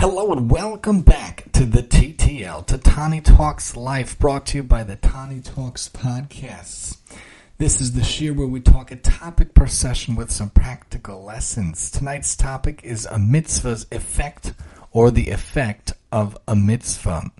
Hello and welcome back to the TTL, to Tani Talks Life, brought to you by the Tani Talks Podcasts. This is the shear where we talk a topic per session with some practical lessons. Tonight's topic is a mitzvah's effect or the effect of a mitzvah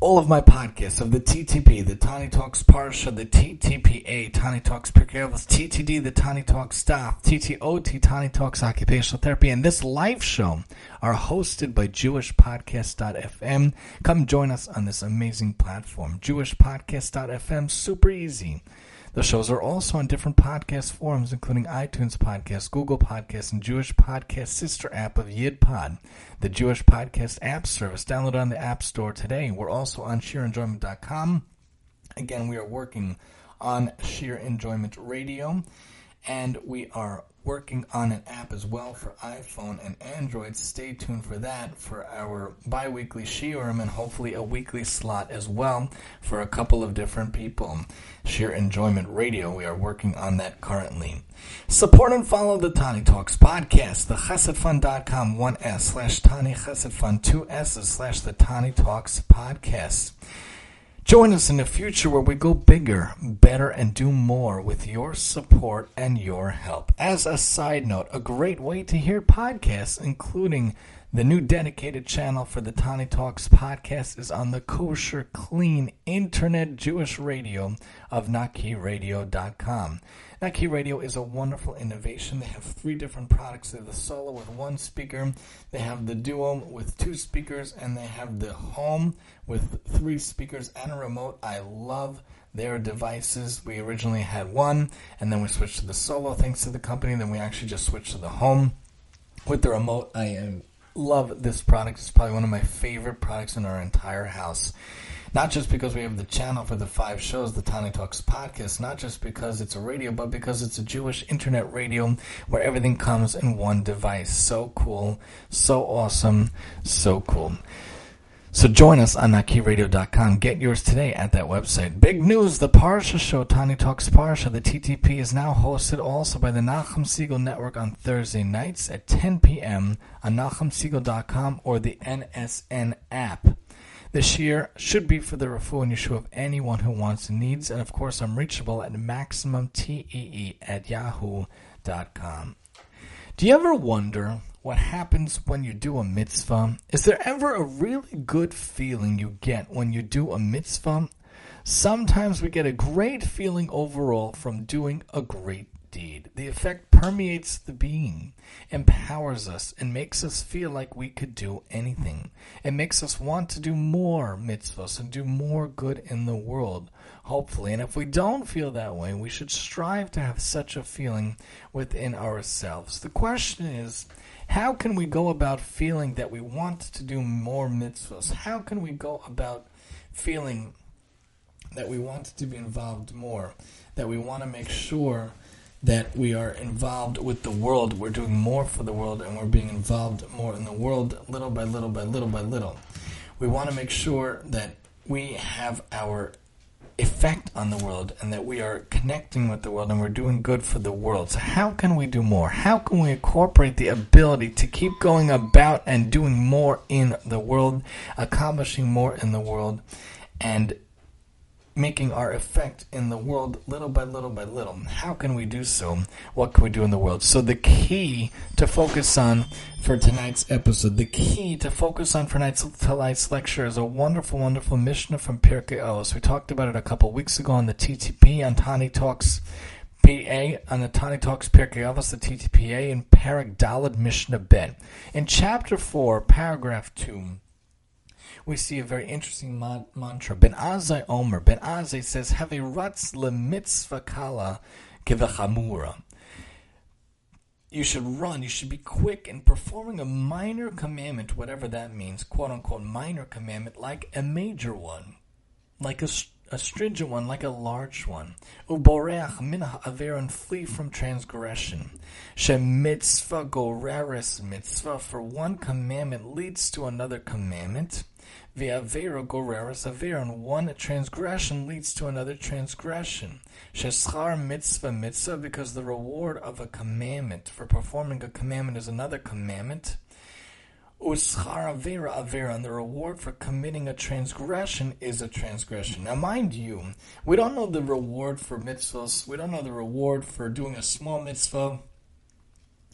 all of my podcasts of the TTP, the Tani Talks Parsha, the TTPA, Tani Talks Pirkei TTD, the Tani Talks Daf, TTOT, Tani Talks Occupational Therapy, and this live show are hosted by JewishPodcast.fm. Come join us on this amazing platform. JewishPodcast.fm, super easy. The shows are also on different podcast forums, including iTunes Podcast, Google Podcasts, and Jewish Podcast sister app of YidPod, the Jewish Podcast app service. Download on the App Store today. We're also on SheerEnjoyment.com. Again, we are working on Sheer Enjoyment Radio, and we are working on an app as well for iPhone and Android. Stay tuned for that for our bi weekly Shiurim and hopefully a weekly slot as well for a couple of different people. Sheer Enjoyment Radio, we are working on that currently. Support and follow the Tani Talks podcast, the chesedfund.com 1S slash Tani Chesedfund 2S slash the Tani Talks podcast. Join us in the future where we go bigger, better, and do more with your support and your help. As a side note, a great way to hear podcasts, including the new dedicated channel for the Tani Talks podcast, is on the kosher, clean internet Jewish radio of NakiRadio.com. Naki Radio is a wonderful innovation. They have three different products. They have the solo with one speaker, they have the duo with two speakers, and they have the home with three speakers and a remote. I love their devices. We originally had one, and then we switched to the solo thanks to the company. Then we actually just switched to the home with the remote. I am love this product. It's probably one of my favorite products in our entire house. Not just because we have the channel for the five shows, the Tani Talks podcast, not just because it's a radio, but because it's a Jewish internet radio where everything comes in one device. So cool, so awesome, so cool. So join us on NakiRadio.com. Get yours today at that website. Big news, the Parsha show, Tani Talks Parsha, the TTP, is now hosted also by the Nachum Segal Network on Thursday nights at 10 p.m. on NachumSegal.com or the NSN app. This year should be for the Rafu and Yeshua of anyone who wants and needs, and of course I'm reachable at maximumtee at yahoo.com. Do you ever wonder what happens when you do a mitzvah? Is there ever a really good feeling you get when you do a mitzvah? Sometimes we get a great feeling overall from doing a great deed. The effect permeates the being, empowers us, and makes us feel like we could do anything. It makes us want to do more mitzvahs and do more good in the world, hopefully. And if we don't feel that way, we should strive to have such a feeling within ourselves. The question is, how can we go about feeling that we want to do more mitzvahs? How can we go about feeling that we want to be involved more? That we want to make sure that we are involved with the world. We're doing more for the world and we're being involved more in the world little by little by little by little. We want to make sure that we have our effect on the world and that we are connecting with the world and we're doing good for the world. So, how can we do more? How can we incorporate the ability to keep going about and doing more in the world, accomplishing more in the world, and making our effect in the world little by little by little. How can we do so? What can we do in the world? So the key to focus on for tonight's episode, the key to focus on for tonight's, tonight's lecture is a wonderful, wonderful Mishnah from Pirkei Avos. We talked about it a couple weeks ago on the TTP on Tani Talks PA on the Tani Talks Pirkei Avos, the TTPA in Parak Dalad Mishnah Bet. In chapter 4, paragraph 2, we see a very interesting mantra. Ben Azai Omer. Ben Azai says, "Have a ratz lemitzvah kala kivachamura." You should run. You should be quick in performing a minor commandment, whatever that means, quote unquote, minor commandment, like a major one, like a a stringent one like a large one. Uboreach min ha'aver flee from transgression. She mitzvah goreris mitzvah, for one commandment leads to another commandment. Ve'avera goreris aver, and one transgression leads to another transgression. Sheschar mitzvah mitzvah, because the reward of a commandment for performing a commandment is another commandment. Uschar avera avera, and the reward for committing a transgression is a transgression. Now, mind you, we don't know the reward for mitzvahs. We don't know the reward for doing a small mitzvah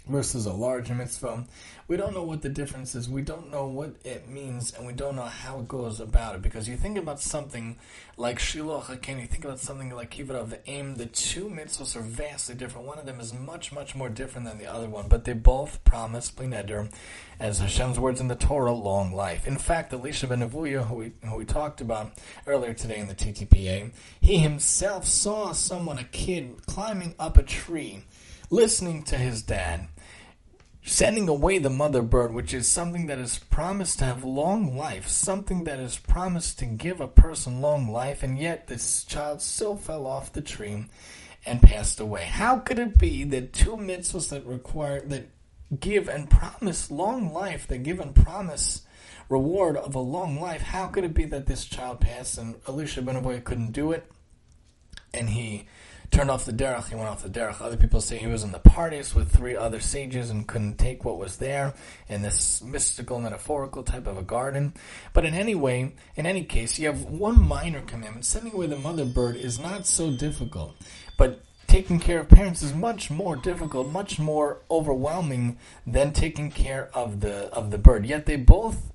versus a larger mitzvah. We don't know what the difference is. We don't know what it means, and we don't know how it goes about it. Because you think about something like Shiluach HaKen, you think about something like Kibbud Av va'Em, the two mitzvahs are vastly different. One of them is much, much more different than the other one, but they both promise, Blineder, as Hashem's words in the Torah, long life. In fact, Elisha ben Avuya, who we, who we talked about earlier today in the TTPA, he himself saw someone, a kid, climbing up a tree, listening to his dad sending away the mother bird, which is something that is promised to have long life, something that is promised to give a person long life, and yet this child still fell off the tree and passed away. How could it be that two mitzvahs that require that give and promise long life, that give and promise reward of a long life, how could it be that this child passed and Elisha ben Avuya couldn't do it, and he turned off the derech, he went off the derech. Other people say he was in the Pardes with three other sages and couldn't take what was there in this mystical, metaphorical type of a garden. But in any way, in any case, you have one minor commandment. Sending away the mother bird is not so difficult. But taking care of parents is much more difficult, much more overwhelming than taking care of the of the bird. Yet they both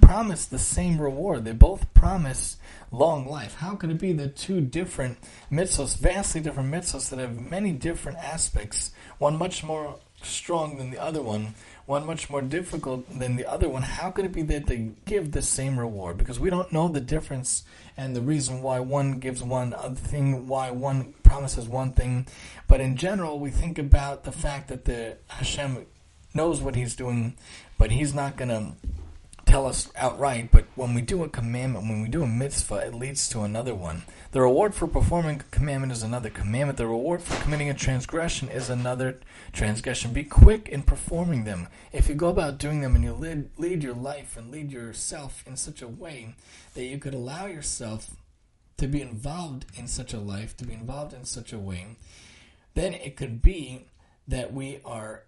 promise the same reward. They both promise long life. How could it be that two different mitzvahs, vastly different mitzvahs that have many different aspects, one much more strong than the other one, one much more difficult than the other one, how could it be that they give the same reward? Because we don't know the difference and the reason why one gives one other thing, why one promises one thing. But in general, we think about the fact that the Hashem knows what he's doing, but he's not going to tell us outright, but when we do a commandment, when we do a mitzvah, it leads to another one. The reward for performing a commandment is another commandment. The reward for committing a transgression is another transgression. Be quick in performing them. If you go about doing them and you lead, lead your life and lead yourself in such a way that you could allow yourself to be involved in such a life, to be involved in such a way, then it could be that we are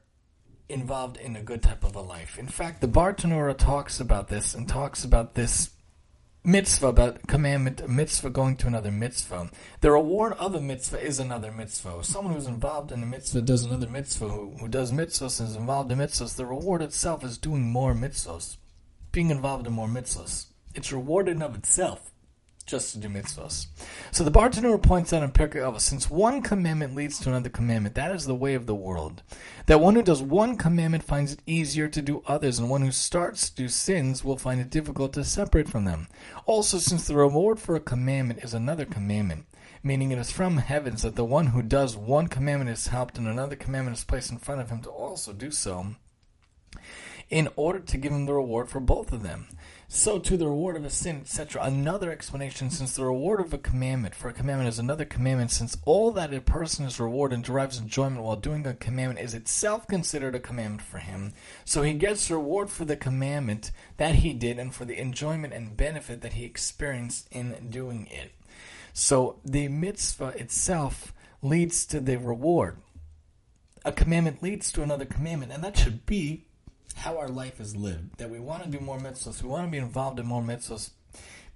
involved in a good type of a life. In fact, the Bartenura talks about this and talks about this mitzvah, about commandment, mitzvah going to another mitzvah. The reward of a mitzvah is another mitzvah. Someone who's involved in a mitzvah does another mitzvah, who, who does mitzvahs and is involved in mitzvahs. The reward itself is doing more mitzvahs, being involved in more mitzvahs. It's rewarded of itself just to do mitzvahs. So the Bartanur points out in Pirkei Avos, since one commandment leads to another commandment, that is the way of the world. That one who does one commandment finds it easier to do others, and one who starts to do sins will find it difficult to separate from them. Also, since the reward for a commandment is another commandment, meaning it is from heavens that the one who does one commandment is helped and another commandment is placed in front of him to also do so, in order to give him the reward for both of them so to the reward of a sin, etc. Another explanation, since the reward of a commandment for a commandment is another commandment, since all that a person is rewarded and derives enjoyment while doing a commandment is itself considered a commandment for him. So he gets reward for the commandment that he did and for the enjoyment and benefit that he experienced in doing it. So the mitzvah itself leads to the reward. A commandment leads to another commandment, and that should be how our life is lived. That we want to do more mitzvahs, we want to be involved in more mitzvahs,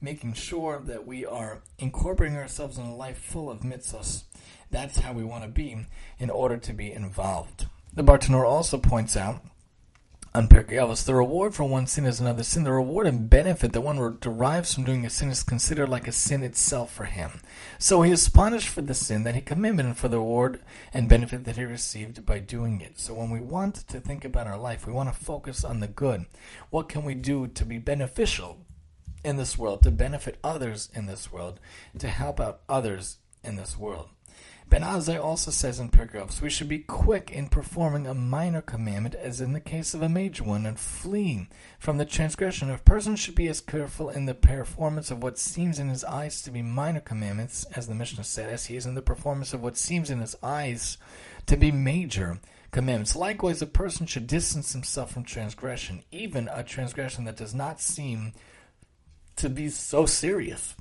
making sure that we are incorporating ourselves in a life full of mitzvahs. That's how we want to be in order to be involved. The Bartanur also points out Avos, the reward for one sin is another sin. The reward and benefit that one derives from doing a sin is considered like a sin itself for him. So he is punished for the sin that he committed and for the reward and benefit that he received by doing it. So when we want to think about our life, we want to focus on the good. What can we do to be beneficial in this world, to benefit others in this world, to help out others in this world? Ben Azai also says in Avos, we should be quick in performing a minor commandment as in the case of a major one and fleeing from the transgression. A person should be as careful in the performance of what seems in his eyes to be minor commandments, as the Mishnah said, as he is in the performance of what seems in his eyes to be major commandments. Likewise, a person should distance himself from transgression, even a transgression that does not seem to be so serious.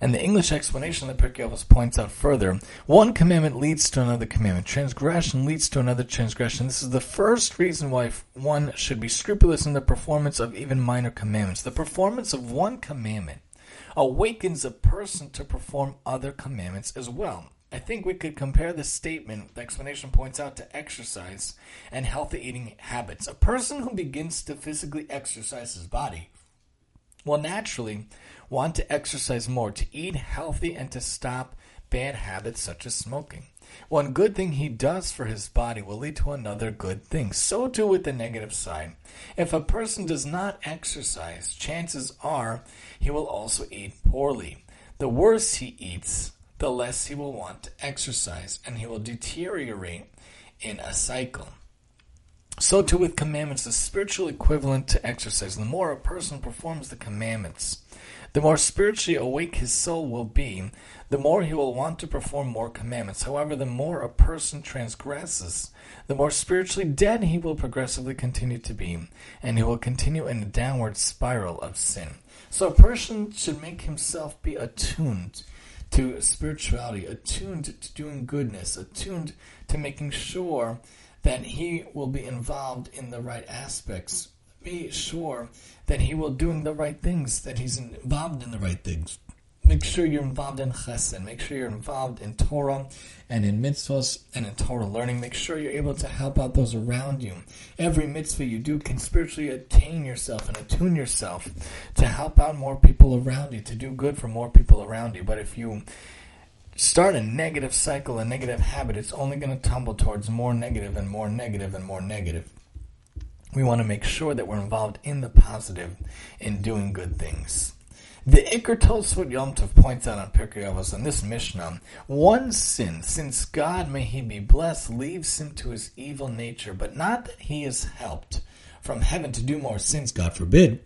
And the English explanation that the points out further: one commandment leads to another commandment. Transgression leads to another transgression. This is the first reason why one should be scrupulous in the performance of even minor commandments. The performance of one commandment awakens a person to perform other commandments as well. I think we could compare this statement, the explanation points out, to exercise and healthy eating habits. A person who begins to physically exercise his body will naturally want to exercise more, to eat healthy, and to stop bad habits such as smoking. One good thing he does for his body will lead to another good thing. So too with the negative side. If a person does not exercise, chances are he will also eat poorly. The worse he eats, the less he will want to exercise, and he will deteriorate in a cycle. So too with commandments, the spiritual equivalent to exercise. The more a person performs the commandments, the more spiritually awake his soul will be, the more he will want to perform more commandments. However, the more a person transgresses, the more spiritually dead he will progressively continue to be, and he will continue in a downward spiral of sin. So a person should make himself be attuned to spirituality, attuned to doing goodness, attuned to making sure that he will be involved in the right aspects be sure that he will doing the right things, that he's involved in the right things. Make sure you're involved in chesed. Make sure you're involved in Torah and in mitzvahs and in Torah learning. Make sure you're able to help out those around you. Every mitzvah you do can spiritually attain yourself and attune yourself to help out more people around you, to do good for more people around you. But if you start a negative cycle, a negative habit, it's only going to tumble towards more negative and more negative and more negative we want to make sure that we're involved in the positive in doing good things. The Ikar Tosfot Yom Tov points out on Pirkei Avos on this Mishnah, one sin, since God may he be blessed, leaves him to his evil nature, but not that he is helped from heaven to do more sins, God forbid,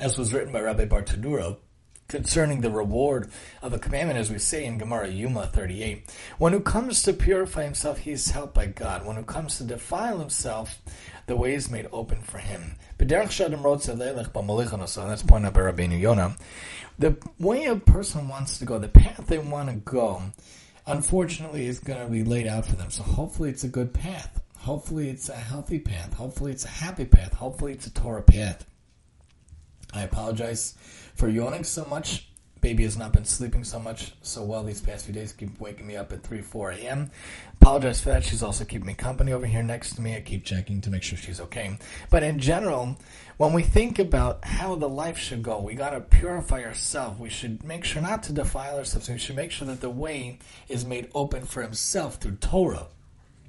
as was written by Rabbi Bartenuro concerning the reward of a commandment, as we say in Gemara Yuma 38. One who comes to purify himself, he is helped by God. One who comes to defile himself, the way is made open for him. That's pointed out by Rabbeinu Yonah. The way a person wants to go, the path they want to go, unfortunately is going to be laid out for them. So hopefully it's a good path. Hopefully it's a healthy path. Hopefully it's a happy path. Hopefully it's a Torah path. I apologize for yawning so much. Baby has not been sleeping so much so well these past few days. Keep waking me up at 3, 4 a.m. Apologize for that. She's also keeping me company over here next to me. I keep checking to make sure she's okay. But in general, when we think about how the life should go, we got to purify ourselves. We should make sure not to defile ourselves. We should make sure that the way is made open for himself through Torah,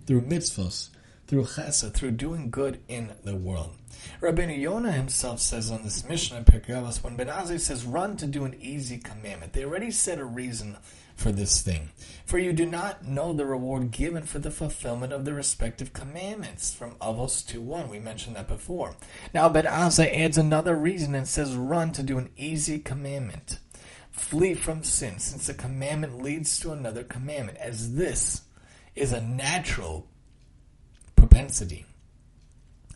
through mitzvahs, through chesed, through doing good in the world. Rabbi Yonah himself says on this Mishnah in Pirkei when Ben Azai says, run to do an easy commandment, they already said a reason for this thing. For you do not know the reward given for the fulfillment of the respective commandments from Avos 2.1. We mentioned that before. Now Ben Azai adds another reason and says, run to do an easy commandment. Flee from sin, since a commandment leads to another commandment, as this is a natural propensity.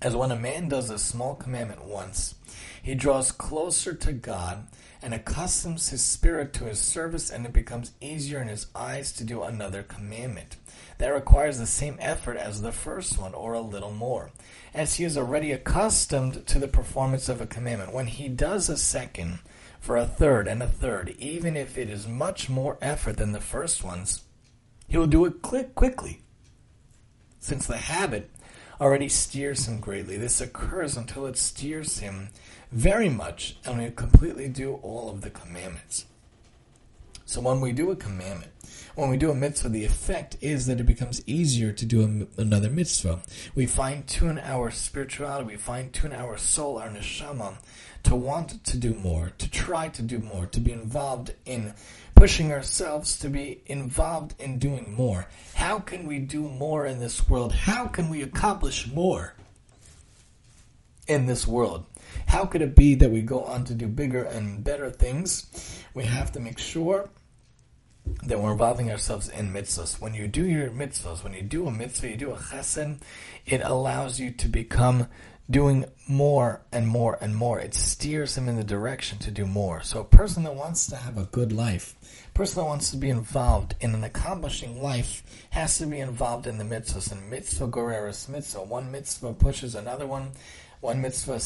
As when a man does a small commandment once, he draws closer to God and accustoms his spirit to his service, and it becomes easier in his eyes to do another commandment. That requires the same effort as the first one, or a little more, as he is already accustomed to the performance of a commandment. When he does a second, for a third, and a third, even if it is much more effort than the first ones, he will do it quick, quickly, since the habit already steers him greatly. This occurs until it steers him very much and we completely do all of the commandments. So when we do a commandment, when we do a mitzvah, the effect is that it becomes easier to do a, another mitzvah. We fine tune our spirituality, we fine tune our soul, our neshama, to want to do more, to try to do more, to be involved in pushing ourselves to be involved in doing more. How can we do more in this world? How can we accomplish more in this world? How could it be that we go on to do bigger and better things? We have to make sure that we're involving ourselves in mitzvahs. When you do your mitzvahs, when you do a mitzvah, you do a chesed, it allows you to become doing more and more and more. It steers him in the direction to do more. So a person that wants to have a good life, a person that wants to be involved in an accomplishing life has to be involved in the mitzvahs. And mitzvah goreris mitzvah. One mitzvah pushes another one. One mitzvah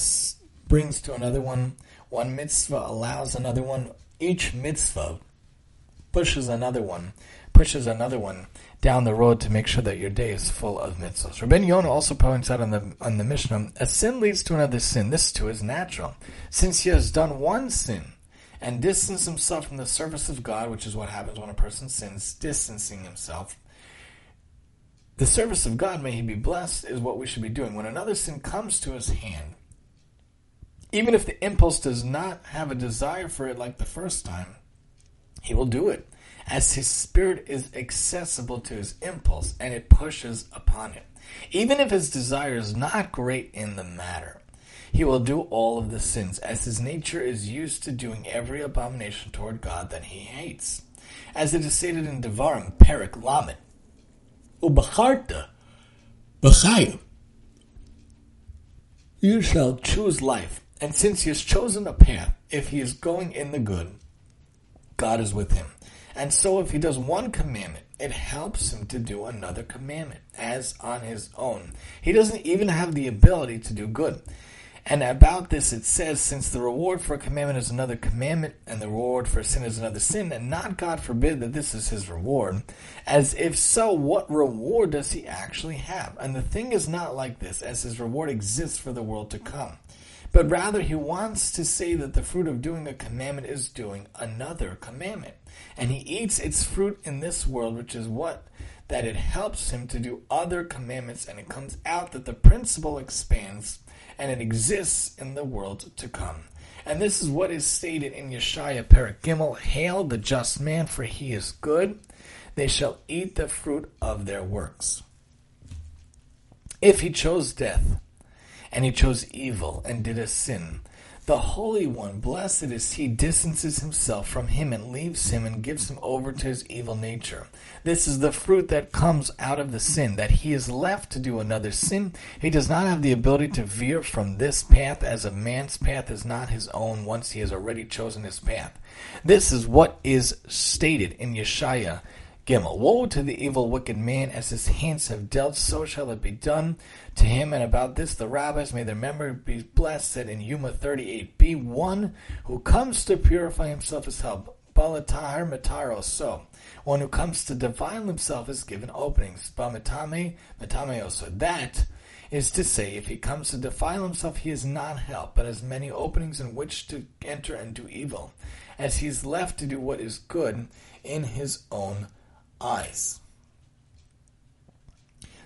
brings to another one. One mitzvah allows another one. Each mitzvah pushes another one, pushes another one down the road to make sure that your day is full of mitzvahs. Rabbi Yonah also points out on the on the Mishnah, a sin leads to another sin. This too is natural. Since he has done one sin and distanced himself from the service of God, which is what happens when a person sins, distancing himself. The service of God, may he be blessed, is what we should be doing. When another sin comes to his hand, even if the impulse does not have a desire for it like the first time, he will do it as his spirit is accessible to his impulse and it pushes upon it. Even if his desire is not great in the matter, he will do all of the sins, as his nature is used to doing every abomination toward God that he hates. As it is stated in Devarim, Perik Lamed, Ubacharta, B'chayim, you shall choose life, and since he has chosen a path, if he is going in the good, God is with him. And so if he does one commandment, it helps him to do another commandment as on his own. He doesn't even have the ability to do good. And about this it says, since the reward for a commandment is another commandment, and the reward for a sin is another sin, and not God forbid that this is his reward, as if so, what reward does he actually have? And the thing is not like this, as his reward exists for the world to come. But rather he wants to say that the fruit of doing a commandment is doing another commandment and he eats its fruit in this world, which is what? That it helps him to do other commandments, and it comes out that the principle expands and it exists in the world to come. And this is what is stated in Yeshaya Perak Gimel Hail the just man, for he is good. They shall eat the fruit of their works. If he chose death, and he chose evil, and did a sin, the Holy One, blessed is he, distances himself from him and leaves him and gives him over to his evil nature. This is the fruit that comes out of the sin, that he is left to do another sin. He does not have the ability to veer from this path, as a man's path is not his own once he has already chosen his path. This is what is stated in Yeshaya Gimel. Woe to the evil, wicked man, as his hands have dealt, so shall it be done to him. And about this, the rabbis, may their memory be blessed, said in Yuma 38b, one who comes to purify himself is help. Balatahar mataro, so. One who comes to defile himself is given openings. Bamatame, matame so. That is to say, if he comes to defile himself, he is not helped, but has many openings in which to enter and do evil, as he is left to do what is good in his own eyes.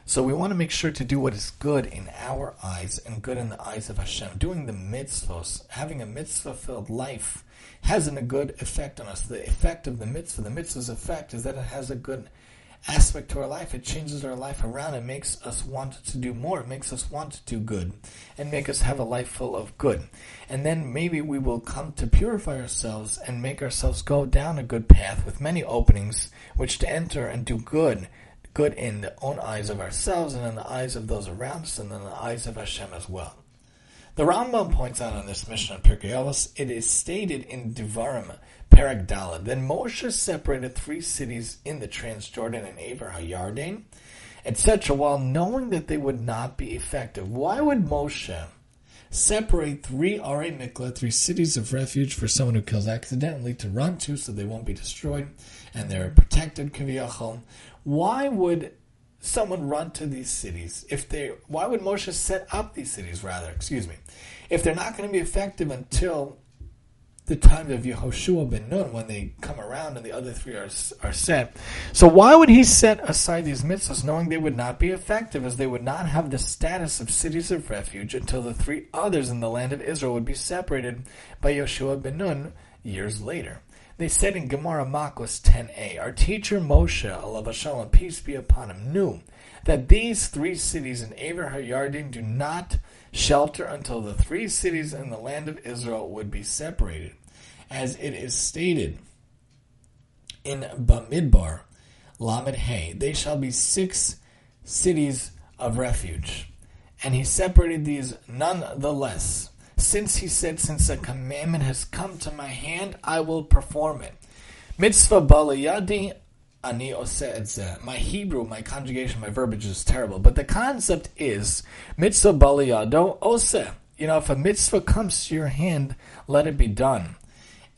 So we want to make sure to do what is good in our eyes and good in the eyes of Hashem. Doing the mitzvahs, having a mitzvah-filled life, has a good effect on us. The effect of the mitzvah, the mitzvah's effect, is that it has a good aspect to our life. It changes our life around. It makes us want to do more. It makes us want to do good and make us have a life full of good. And then maybe we will come to purify ourselves and make ourselves go down a good path with many openings which to enter and do good. Good in the own eyes of ourselves and in the eyes of those around us and in the eyes of Hashem as well. The Rambam points out on this Mishnah on Pirkei Avos, it is stated in Devarim Paragdala. Then Moshe separated three cities in the Transjordan and Aver Hayarden, etc., while knowing that they would not be effective. Why would Moshe separate three Arei Miklat, three cities of refuge for someone who kills accidentally to run to so they won't be destroyed and they're protected, Kaviyachol? Why would someone run to these cities if they why would Moshe set up these cities rather excuse me if they're not going to be effective until the time of Yehoshua ben Nun when they come around and the other three are, are set. So why would he set aside these mitzvahs knowing they would not be effective as they would not have the status of cities of refuge until the three others in the land of Israel would be separated by Yehoshua ben Nun years later. They said in Gemara Makos 10a, our teacher Moshe, Allah Shalom, peace be upon him, knew that these three cities in Aver HaYarden do not shelter until the three cities in the land of Israel would be separated, as it is stated in Bamidbar, Lamed Hay, they shall be six cities of refuge. And he separated these nonetheless. Since he said, Since a commandment has come to my hand, I will perform it. Mitzvah balayadi ani My Hebrew, my conjugation, my verbiage is terrible, but the concept is mitzvah balayado oseh. You know, if a mitzvah comes to your hand, let it be done.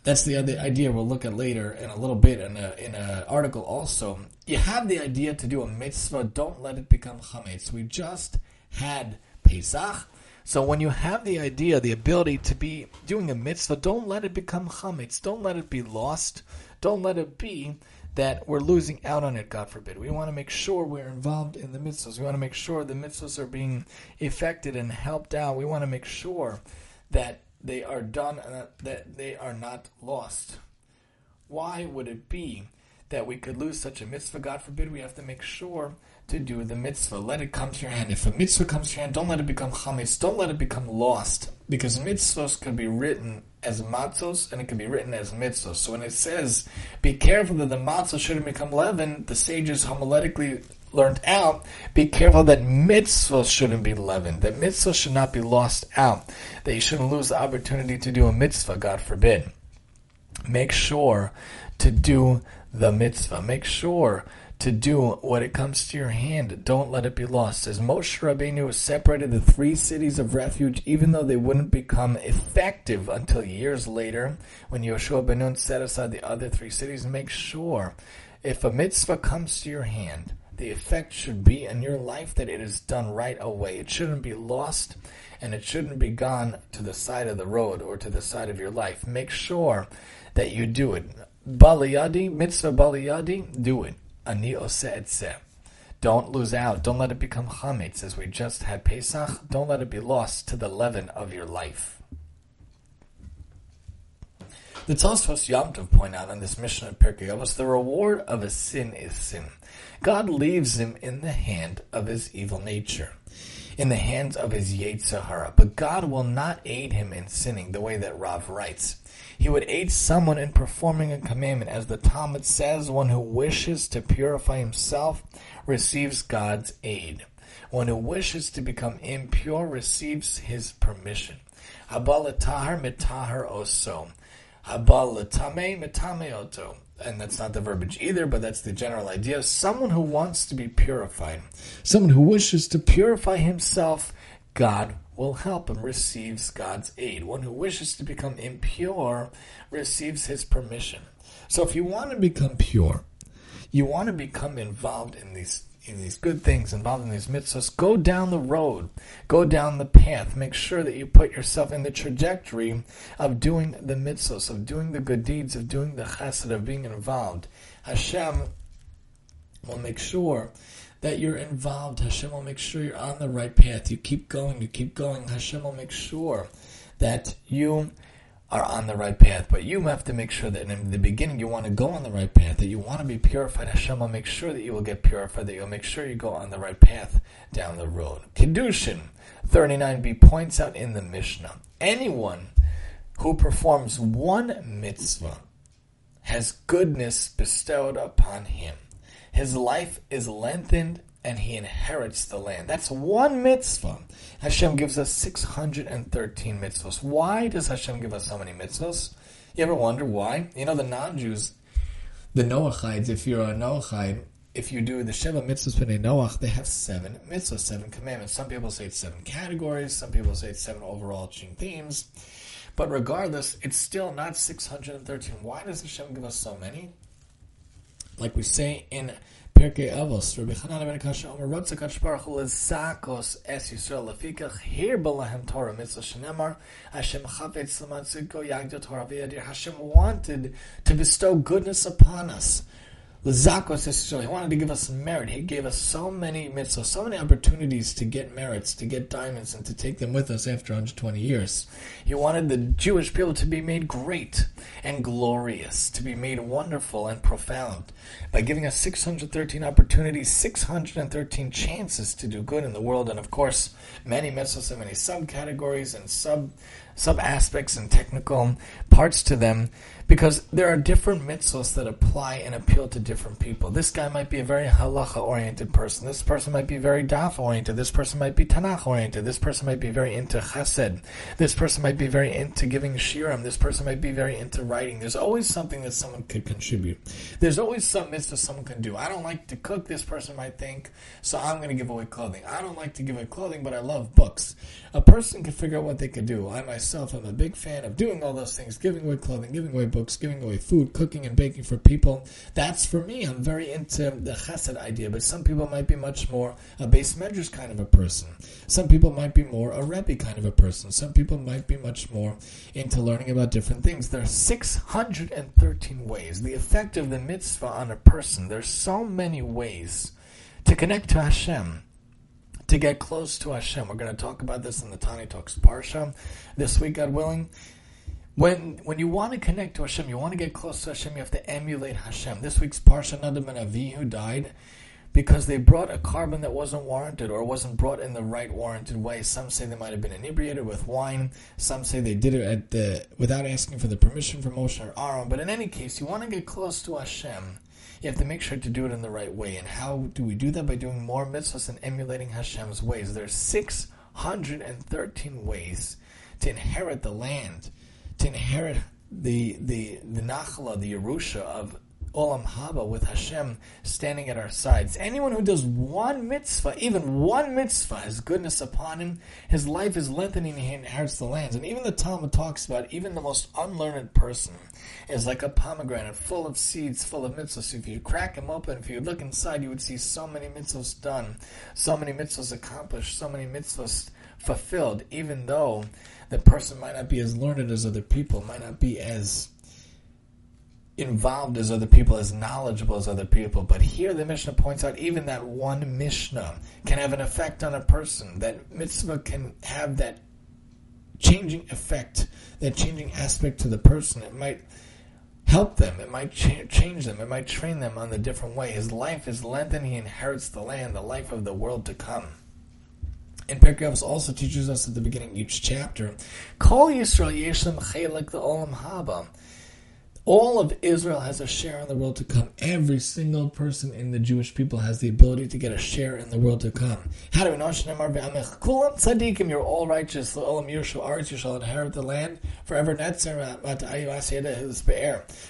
That's the other idea we'll look at later in a little bit in in an article also. You have the idea to do a mitzvah, don't let it become chametz. We just had Pesach. So when you have the idea, the ability to be doing a mitzvah, don't let it become chametz. Don't let it be lost. Don't let it be that we're losing out on it, God forbid. We want to make sure we're involved in the mitzvahs. We want to make sure the mitzvahs are being effected and helped out. We want to make sure that they are done and that they are not lost. Why would it be that we could lose such a mitzvah? God forbid we have to make sure to do the mitzvah. Let it come to your hand. If a mitzvah comes to your hand, don't let it become chametz. Don't let it become lost. Because mitzvahs can be written as matzos and it can be written as mitzvahs. So when it says, be careful that the matzah shouldn't become leaven, the sages homiletically learned out, be careful that mitzvahs shouldn't be leavened, that mitzvahs should not be lost out, that you shouldn't lose the opportunity to do a mitzvah, God forbid. Make sure to do the mitzvah. Make sure to do what it comes to your hand. Don't let it be lost. As Moshe Rabbeinu separated the three cities of refuge, even though they wouldn't become effective until years later, when Yoshua ben Nun set aside the other three cities, make sure if a mitzvah comes to your hand, the effect should be in your life that it is done right away. It shouldn't be lost and it shouldn't be gone to the side of the road or to the side of your life. Make sure that you do it. Baliyadi, mitzvah baliyadi, do it. Ani oseh Don't lose out. Don't let it become chametz as we just had Pesach. Don't let it be lost to the leaven of your life. The Tosfos Yom Tov point out in this Mishnah of Pirkei Avos, the reward of a sin is sin. God leaves him in the hand of his evil nature, in the hands of his Yetzer Hara. But God will not aid him in sinning the way that Rav writes. He would aid someone in performing a commandment. As the Talmud says, one who wishes to purify himself receives God's aid. One who wishes to become impure receives his permission. Habalatahar mitahar oso. Habalatame mitame oto and that's not the verbiage either, but that's the general idea. Someone who wants to be purified, someone who wishes to purify himself, God will help him, receives God's aid. One who wishes to become impure receives his permission. So if you want to become pure, you want to become involved in these in these good things, involved in these mitzvahs, go down the road, go down the path. Make sure that you put yourself in the trajectory of doing the mitzvahs, of doing the good deeds, of doing the chesed, of being involved. Hashem will make sure that you're involved. Hashem will make sure you're on the right path. You keep going, you keep going. Hashem will make sure that you are on the right path. But you have to make sure that in the beginning you want to go on the right path, that you want to be purified. Hashem will make sure that you will get purified, that you'll make sure you go on the right path down the road. Kiddushin 39b points out in the Mishnah anyone who performs one mitzvah has goodness bestowed upon him. His life is lengthened and he inherits the land. That's one mitzvah. Hashem gives us 613 mitzvahs. Why does Hashem give us so many mitzvahs? You ever wonder why? You know, the non-Jews, the Noachites, if you're a Noachite, if you do the Sheva mitzvahs b'nei Noach, they have seven mitzvahs, seven commandments. Some people say it's seven categories. Some people say it's seven overarching themes. But regardless, it's still not 613. Why does Hashem give us so many? Like we say in Pirkei Avos, Rabbi Chananya ben Akashya Omer Rotza Kadosh Hu Lezakos Es Yisrael Lefikach Hir Balahem Torah Mitzvah Shenemar Hashem Chavetz Lamatziko Yagdo Torah V'Yadir Hashem wanted to bestow goodness upon us Zakos He wanted to give us merit. He gave us so many mitzvahs, so many opportunities to get merits, to get diamonds, and to take them with us after 120 years. He wanted the Jewish people to be made great and glorious, to be made wonderful and profound by giving us 613 opportunities, 613 chances to do good in the world, and of course, many mitzvahs and many subcategories and sub some aspects and technical parts to them because there are different mitzvahs that apply and appeal to different people. This guy might be a very halacha oriented person. This person might be very daf oriented. This person might be tanach oriented. This person might be very into chesed. This person might be very into giving shiurim. This person might be very into writing. There's always something that someone could contribute. There's always some mitzvah someone can do. I don't like to cook. This person might think, so I'm going to give away clothing. I don't like to give away clothing, but I love books. A person can figure out what they could do. I myself am a big fan of doing all those things, giving away clothing, giving away books, giving away food, cooking and baking for people. That's for me. I'm very into the chesed idea, but some people might be much more a beis medrash kind of a person. Some people might be more a rebbe kind of a person. Some people might be much more into learning about different things. There are 613 ways. The effect of the mitzvah on a person. There's so many ways to connect to Hashem to get close to Hashem. We're going to talk about this in the Tani Talks Parsha this week, God willing. When when you want to connect to Hashem, you want to get close to Hashem, you have to emulate Hashem. This week's Parsha Nadav and Avihu who died because they brought a korban that wasn't warranted or wasn't brought in the right warranted way. Some say they might have been inebriated with wine. Some say they did it at the without asking for the permission from Moshe or Aaron. But in any case, you want to get close to Hashem. You have to make sure to do it in the right way. And how do we do that? By doing more mitzvahs and emulating Hashem's ways. There's 613 ways to inherit the land to inherit the the the nachla, the Yerusha of Olam Haba with Hashem standing at our sides. Anyone who does one mitzvah, even one mitzvah, has goodness upon him. His life is lengthening. He inherits the lands. And even the Talmud talks about even the most unlearned person is like a pomegranate full of seeds, full of mitzvahs. If you crack them open, if you look inside, you would see so many mitzvahs done, so many mitzvahs accomplished, so many mitzvahs fulfilled, even though the person might not be as learned as other people, might not be as involved as other people, as knowledgeable as other people. But here the Mishnah points out even that one Mishnah can have an effect on a person. That mitzvah can have that changing effect, that changing aspect to the person. It might help them, it might ch- change them, it might train them on the different way. His life is lengthened, he inherits the land, the life of the world to come. And Pirkei also teaches us at the beginning of each chapter, Kol Yisrael Yeshem Chelik the Olam Haba. All of Israel has a share in the world to come. Every single person in the Jewish people has the ability to get a share in the world to come. How do we know? Kulam tzaddikim, you're all righteous. The olam yirshal arts, you shall inherit the land forever.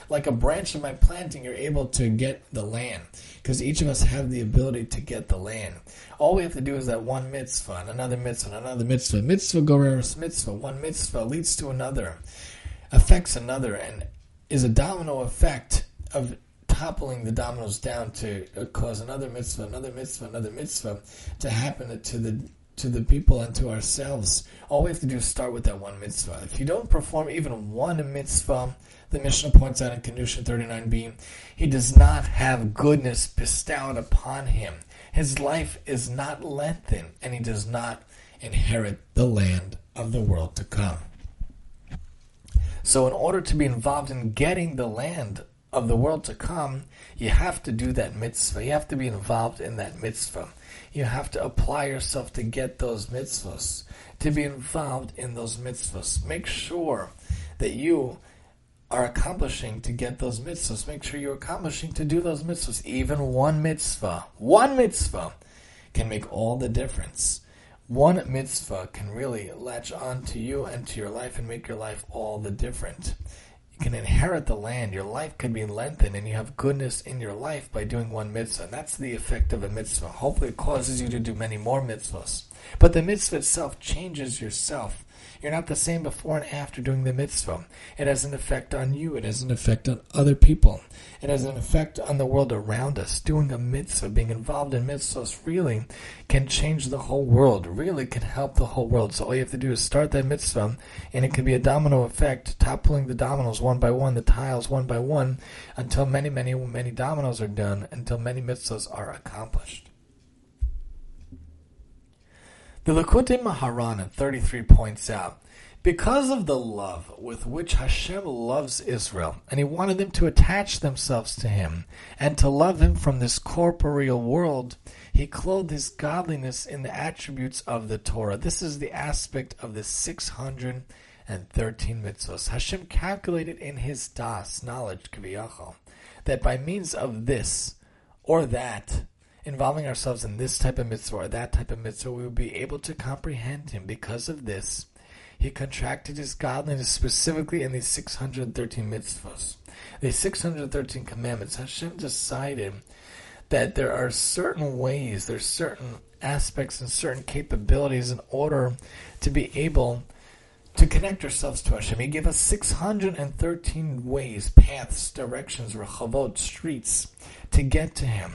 Like a branch of my planting, you're able to get the land because each of us have the ability to get the land. All we have to do is that one mitzvah, and another mitzvah, and another mitzvah. Mitzvah goreres mitzvah. One mitzvah leads to another, affects another, and is a domino effect of toppling the dominoes down to uh, cause another mitzvah, another mitzvah, another mitzvah to happen to the to the people and to ourselves. All we have to do is start with that one mitzvah. If you don't perform even one mitzvah, the Mishnah points out in Kiddushin 39b, he does not have goodness bestowed upon him. His life is not lengthened, and he does not inherit the land of the world to come. So, in order to be involved in getting the land of the world to come, you have to do that mitzvah. You have to be involved in that mitzvah. You have to apply yourself to get those mitzvahs, to be involved in those mitzvahs. Make sure that you are accomplishing to get those mitzvahs. Make sure you're accomplishing to do those mitzvahs. Even one mitzvah, one mitzvah can make all the difference one mitzvah can really latch on to you and to your life and make your life all the different. You can inherit the land. Your life can be lengthened, and you have goodness in your life by doing one mitzvah. That's the effect of a mitzvah. Hopefully, it causes you to do many more mitzvahs. But the mitzvah itself changes yourself you're not the same before and after doing the mitzvah. It has an effect on you. It has an effect on other people. It has an effect on the world around us. Doing a mitzvah, being involved in mitzvahs really can change the whole world, really can help the whole world. So all you have to do is start that mitzvah, and it can be a domino effect, toppling the dominoes one by one, the tiles one by one, until many, many, many dominoes are done, until many mitzvahs are accomplished. The Likutei Moharan 33 points out, because of the love with which Hashem loves Israel, and He wanted them to attach themselves to Him and to love Him from this corporeal world, He clothed His godliness in the attributes of the Torah. This is the aspect of the 613 mitzvahs. Hashem calculated in His das, knowledge, kaviyachal, that by means of this or that, involving ourselves in this type of mitzvah or that type of mitzvah, we will be able to comprehend Him. Because of this, He contracted His godliness specifically in these 613 mitzvahs. These 613 commandments, Hashem decided that there are certain ways, there's certain aspects and certain capabilities in order to be able to connect ourselves to Hashem. He gave us 613 ways, paths, directions, rechavot, streets to get to Him.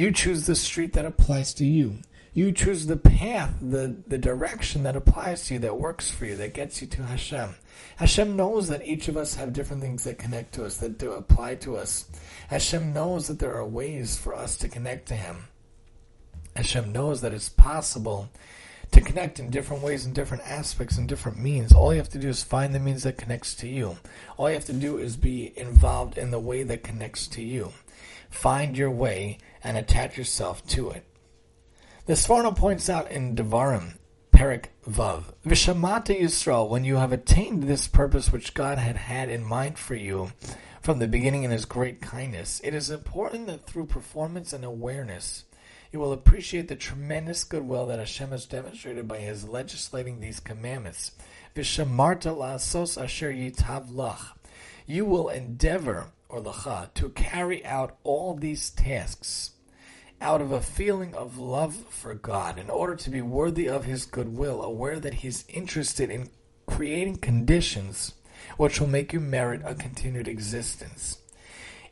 You choose the street that applies to you. You choose the path, the, the direction that applies to you, that works for you, that gets you to Hashem. Hashem knows that each of us have different things that connect to us, that do apply to us. Hashem knows that there are ways for us to connect to Him. Hashem knows that it's possible to connect in different ways, in different aspects, in different means. All you have to do is find the means that connects to you. All you have to do is be involved in the way that connects to you. Find your way and attach yourself to it. The Sforno points out in Devarim, Perek Vav, Vishamata Yisrael, when you have attained this purpose which God had had in mind for you from the beginning in His great kindness, it is important that through performance and awareness, you will appreciate the tremendous goodwill that Hashem has demonstrated by His legislating these commandments. Vishamarta la'asos asher yitav lach. You will endeavor, or lacha, to carry out all these tasks out of a feeling of love for God in order to be worthy of His goodwill, aware that He's interested in creating conditions which will make you merit a continued existence.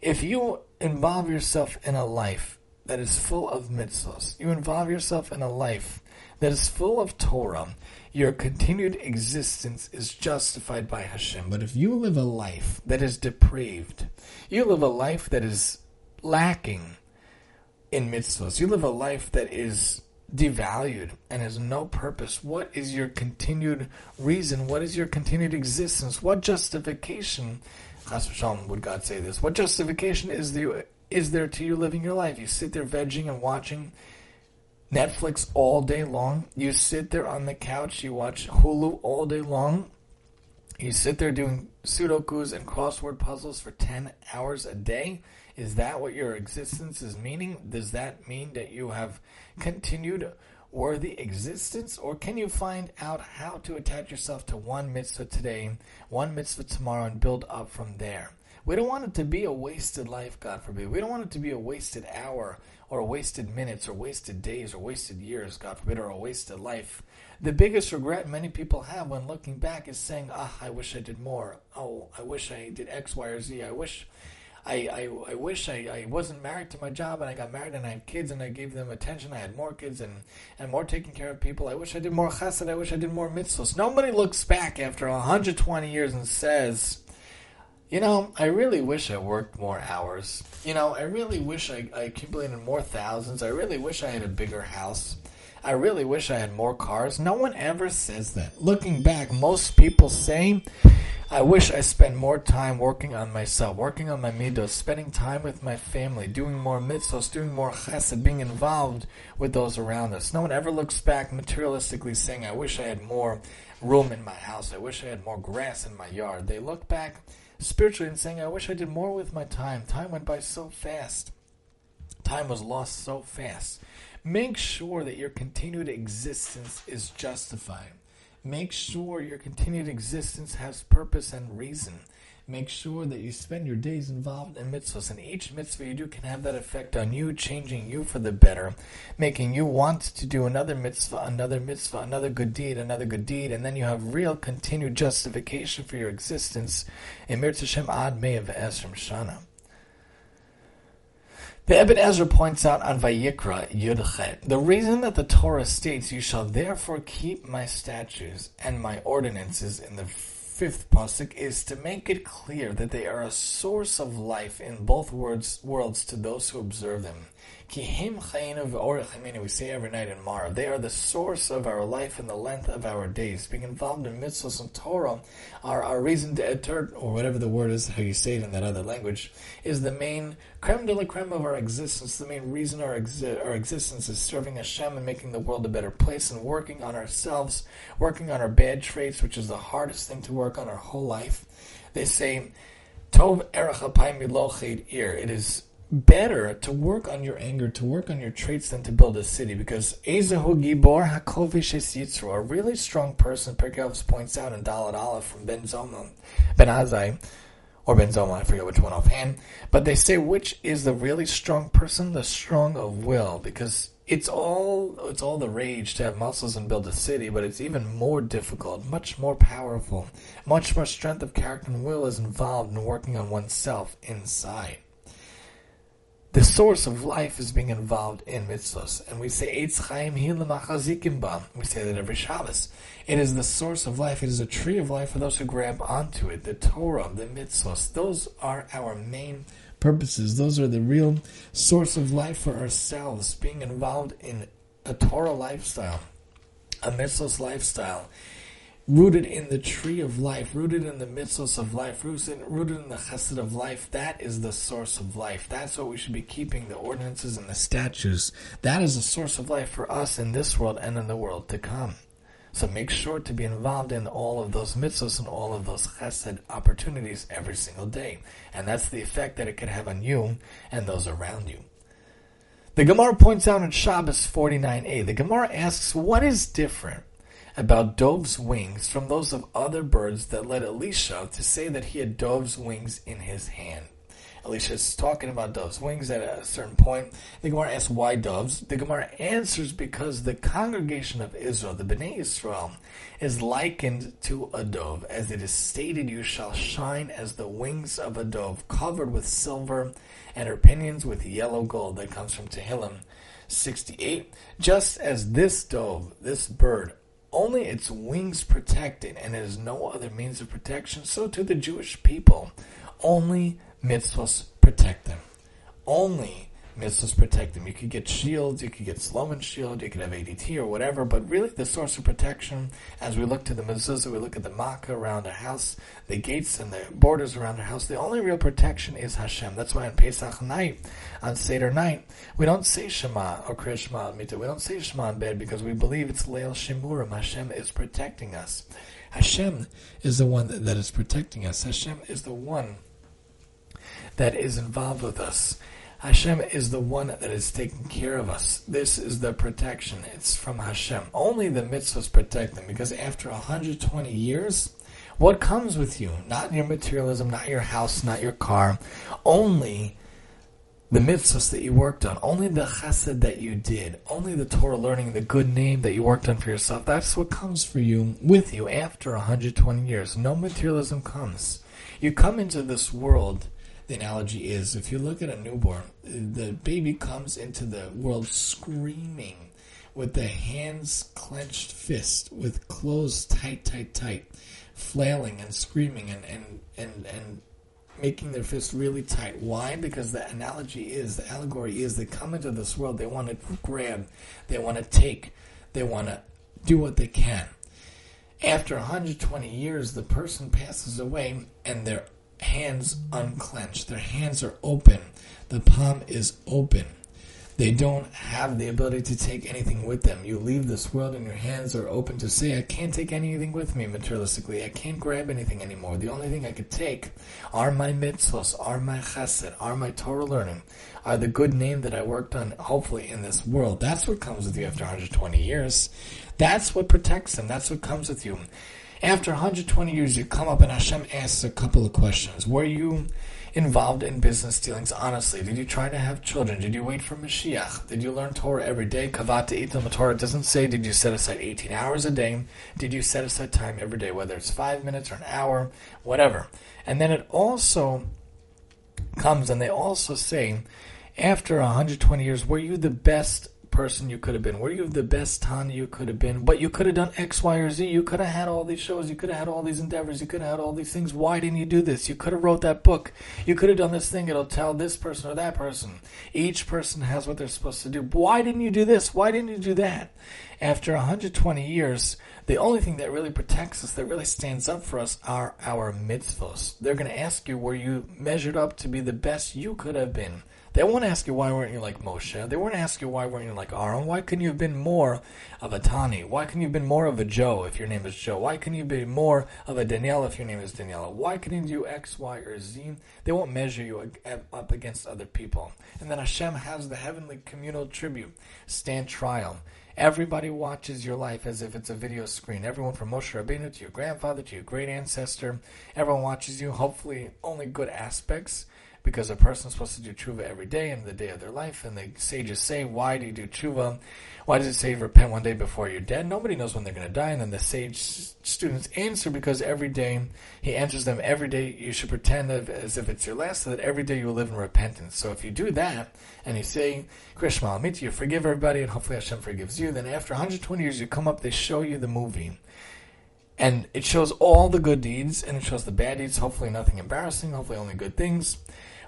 If you involve yourself in a life that is full of mitzvahs, you involve yourself in a life that is full of Torah, your continued existence is justified by Hashem. But if you live a life that is depraved, you live a life that is lacking in mitzvahs, you live a life that is devalued and has no purpose, what is your continued reason? What is your continued existence? What justification, Hashem, would God say this, what justification is there is there to you living your life? You sit there vegging and watching Netflix all day long. You sit there on the couch, you watch Hulu all day long. You sit there doing Sudokus and crossword puzzles for 10 hours a day. Is that what your existence is meaning? Does that mean that you have continued worthy existence? Or can you find out how to attach yourself to one mitzvah today, one mitzvah tomorrow, and build up from there? We don't want it to be a wasted life, God forbid. We don't want it to be a wasted hour or wasted minutes or wasted days or wasted years, God forbid, or a wasted life. The biggest regret many people have when looking back is saying, ah, I wish I did more. Oh, I wish I did X, Y, or Z. I wish I, I, I wish I, I wasn't married to my job and I got married and I had kids and I gave them attention. I had more kids and, and more taking care of people. I wish I did more chesed. I wish I did more mitzvahs. Nobody looks back after 120 years and says, you know, I really wish I worked more hours. You know, I really wish I, I accumulated more thousands. I really wish I had a bigger house. I really wish I had more cars. No one ever says that. Looking back, most people say, I wish I spent more time working on myself, working on my midos, spending time with my family, doing more mitzvahs, doing more chesed, being involved with those around us. No one ever looks back materialistically saying, I wish I had more room in my house. I wish I had more grass in my yard. They look back spiritually and saying, I wish I did more with my time. Time went by so fast. Time was lost so fast. Make sure that your continued existence is justified. Make sure your continued existence has purpose and reason. Make sure that you spend your days involved in mitzvahs, and each mitzvah you do can have that effect on you, changing you for the better, making you want to do another mitzvah, another mitzvah, another good deed, another good deed, and then you have real continued justification for your existence in Mir Ad Me'av Esrim Shana. The Ibn Ezra points out on Vayikra Yudchet, the reason that the Torah states, You shall therefore keep my statutes and my ordinances in the fifth pasuk is to make it clear that they are a source of life in both worlds, worlds to those who observe them. We say every night in Mara, they are the source of our life and the length of our days. Being involved in mitzvahs and Torah, our, our reason to enter, or whatever the word is, how you say it in that other language, is the main creme de la creme of our existence. The main reason our, exi- our existence is serving Hashem and making the world a better place and working on ourselves, working on our bad traits, which is the hardest thing to work on our whole life. They say, Tov erach ir. It is better to work on your anger, to work on your traits than to build a city because Ezehu Gibor Hakovish Yitzru, a really strong person, Pirkei Avos points out in Daled Aleph from Ben Zoma, Ben Azai, or Ben Zoma, I forget which one offhand, but they say which is the really strong person, the strong of will, because it's all it's all the rage to have muscles and build a city, but it's even more difficult, much more powerful, much more strength of character and will is involved in working on oneself inside the source of life is being involved in mitzvahs. And we say, Eitz Chaim We say that every Shabbos. It is the source of life. It is a tree of life for those who grab onto it. The Torah, the mitzvahs. Those are our main purposes. Those are the real source of life for ourselves. Being involved in a Torah lifestyle, a mitzvahs lifestyle, rooted in the tree of life, rooted in the mitzvahs of life, rooted, rooted in the chesed of life. That is the source of life. That's what we should be keeping, the ordinances and the statutes. That is the source of life for us in this world and in the world to come. So make sure to be involved in all of those mitzvahs and all of those chesed opportunities every single day. And that's the effect that it can have on you and those around you. The Gemara points out in Shabbos 49a, the Gemara asks, what is different about dove's wings from those of other birds that led Elisha to say that he had dove's wings in his hand. Elisha is talking about dove's wings at a certain point. The Gemara asks why doves. The Gemara answers because the congregation of Israel, the Bnei Israel, is likened to a dove. As it is stated, you shall shine as the wings of a dove, covered with silver, and her pinions with yellow gold. That comes from Tehillim 68. Just as this dove, this bird, only its wings protected, and it has no other means of protection, so to the Jewish people, only mitzvahs protect them. Only mitzvahs protect them. You could get shields, you could get Slomin shield, you could have ADT or whatever, but really the source of protection, as we look to the mezuzah, we look at the makkah around a house, the gates and the borders around a house, the only real protection is Hashem. That's why on Pesach night, on Seder night, we don't say Shema or Kriya Shema Mita. We don't say Shema in bed because we believe it's Leil Shimurim. Hashem is protecting us. Hashem is the one that is protecting us. Hashem is the one that is involved with us. Hashem is the one that is taking care of us. This is the protection. It's from Hashem. Only the mitzvahs protect them because after 120 years, what comes with you? Not your materialism, not your house, not your car. Only the mitzvahs that you worked on, only the chesed that you did, only the Torah learning, the good name that you worked on for yourself. That's what comes for you, with you after 120 years. No materialism comes. You come into this world the analogy is if you look at a newborn, the baby comes into the world screaming with the hands clenched fist, with closed tight, tight, tight, flailing and screaming and, and, and, and making their fists really tight. Why? Because the analogy is, the allegory is, they come into this world, they want to grab, they want to take, they want to do what they can. After 120 years, the person passes away and they're hands unclenched. Their hands are open. The palm is open. They don't have the ability to take anything with them. You leave this world and your hands are open to say, I can't take anything with me materialistically. I can't grab anything anymore. The only thing I could take are my mitzvahs, are my chesed, are my Torah learning, are the good name that I worked on, hopefully, in this world. That's what comes with you after 120 years. That's what protects them. That's what comes with you. After 120 years, you come up and Hashem asks a couple of questions. Were you involved in business dealings honestly? Did you try to have children? Did you wait for Mashiach? Did you learn Torah every day? Kavat to Kavata itam Torah doesn't say did you set aside 18 hours a day? Did you set aside time every day, whether it's five minutes or an hour, whatever. And then it also comes and they also say, after 120 years, were you the best person you could have been? Were you the best Tani you could have been? But you could have done X, Y, or Z. You could have had all these shows. You could have had all these endeavors. You could have had all these things. Why didn't you do this? You could have wrote that book. You could have done this thing. It'll tell this person or that person. Each person has what they're supposed to do. Why didn't you do this? Why didn't you do that? After 120 years, the only thing that really protects us, that really stands up for us, are our mitzvahs. They're going to ask you where you measured up to be the best you could have been. They won't ask you why weren't you like Moshe. They won't ask you why weren't you like Aaron. Why couldn't you have been more of a Tani? Why couldn't you have been more of a Joe if your name is Joe? Why couldn't you be more of a Danielle if your name is Daniela? Why couldn't you X, Y, or Z? They won't measure you up against other people. And then Hashem has the heavenly communal tribute, stand trial. Everybody watches your life as if it's a video screen. Everyone from Moshe Rabbeinu to your grandfather to your great ancestor, everyone watches you. Hopefully, only good aspects because a person's supposed to do tshuva every day in the day of their life, and the sages say, why do you do tshuva? Why does it say repent one day before you're dead? Nobody knows when they're going to die, and then the sage students answer because every day he answers them every day you should pretend as if it's your last, so that every day you will live in repentance. So if you do that, and you say, Krishma, meet you forgive everybody, and hopefully Hashem forgives you, then after 120 years you come up, they show you the movie. And it shows all the good deeds and it shows the bad deeds. Hopefully, nothing embarrassing. Hopefully, only good things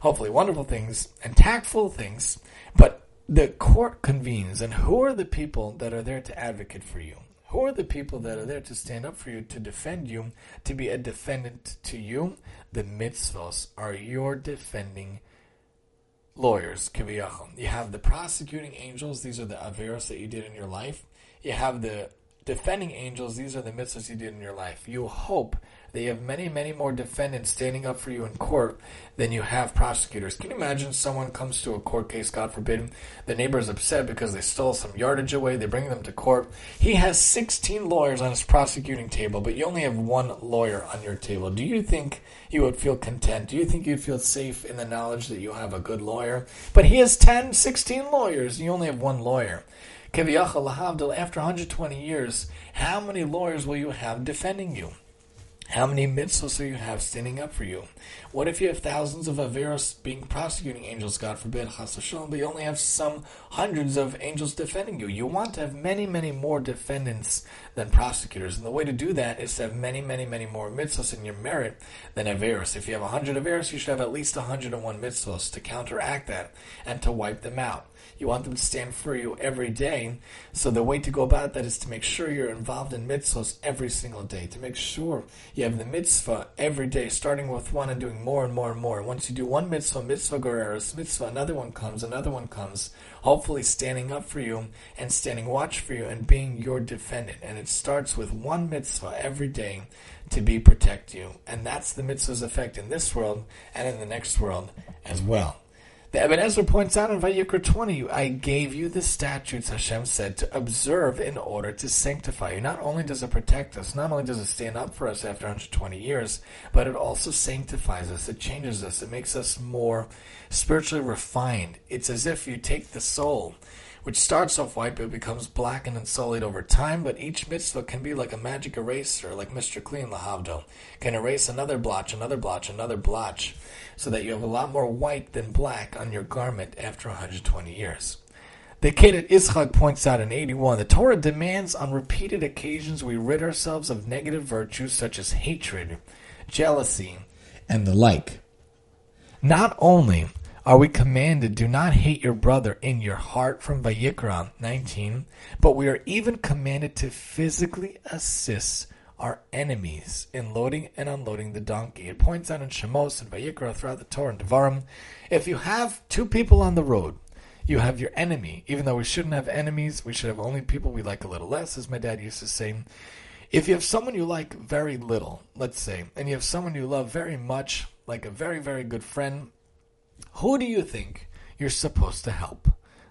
hopefully wonderful things and tactful things, but the court convenes, and who are the people that are there to advocate for you? Who are the people that are there to stand up for you, to defend you, to be a defendant to you? The mitzvos are your defending lawyers, kiviyachol. You have the prosecuting angels, these are the averos that you did in your life. You have the defending angels, these are the mitzvahs you did in your life. You hope that you have many, many more defendants standing up for you in court than you have prosecutors. Can you imagine someone comes to a court case, God forbid, the neighbor is upset because they stole some yardage away, they bring them to court. He has 16 lawyers on his prosecuting table, but you only have one lawyer on your table. Do you think you would feel content? Do you think you'd feel safe in the knowledge that you have a good lawyer? But he has 10, 16 lawyers, you only have one lawyer. Keviyachal after 120 years, how many lawyers will you have defending you? How many mitzvahs do you have standing up for you? What if you have thousands of Averos being prosecuting angels, God forbid, chas but you only have some hundreds of angels defending you? You want to have many, many more defendants than prosecutors. And the way to do that is to have many, many, many more mitzvahs in your merit than Averos. If you have 100 Averos, you should have at least 101 mitzvahs to counteract that and to wipe them out. You want them to stand for you every day. So the way to go about that is to make sure you're involved in mitzvahs every single day. To make sure you have the mitzvah every day, starting with one and doing more and more and more. Once you do one mitzvah, mitzvah goreros, mitzvah, another one comes, another one comes. Hopefully standing up for you and standing watch for you and being your defendant. And it starts with one mitzvah every day to be protect you. And that's the mitzvah's effect in this world and in the next world as well. The Ibn Ezra points out in Vayikra 20, I gave you the statutes, Hashem said, to observe in order to sanctify you. Not only does it protect us, not only does it stand up for us after 120 years, but it also sanctifies us. It changes us. It makes us more spiritually refined. It's as if you take the soul which starts off white but becomes blackened and sullied over time, but each mitzvah can be like a magic eraser, like Mr. Clean Lahavdil, can erase another blotch, another blotch, another blotch, so that you have a lot more white than black on your garment after 120 years. The Akeidas Yitzchak points out in 81, the Torah demands on repeated occasions we rid ourselves of negative virtues such as hatred, jealousy, and the like. Not only are we commanded, do not hate your brother in your heart from Vayikra 19, but we are even commanded to physically assist our enemies in loading and unloading the donkey. It points out in Shemos and Vayikra throughout the Torah and Devarim, if you have two people on the road, you have your enemy. Even though we shouldn't have enemies, we should have only people we like a little less, as my dad used to say. If you have someone you like very little, let's say, and you have someone you love very much, like a very, very good friend, who do you think you're supposed to help?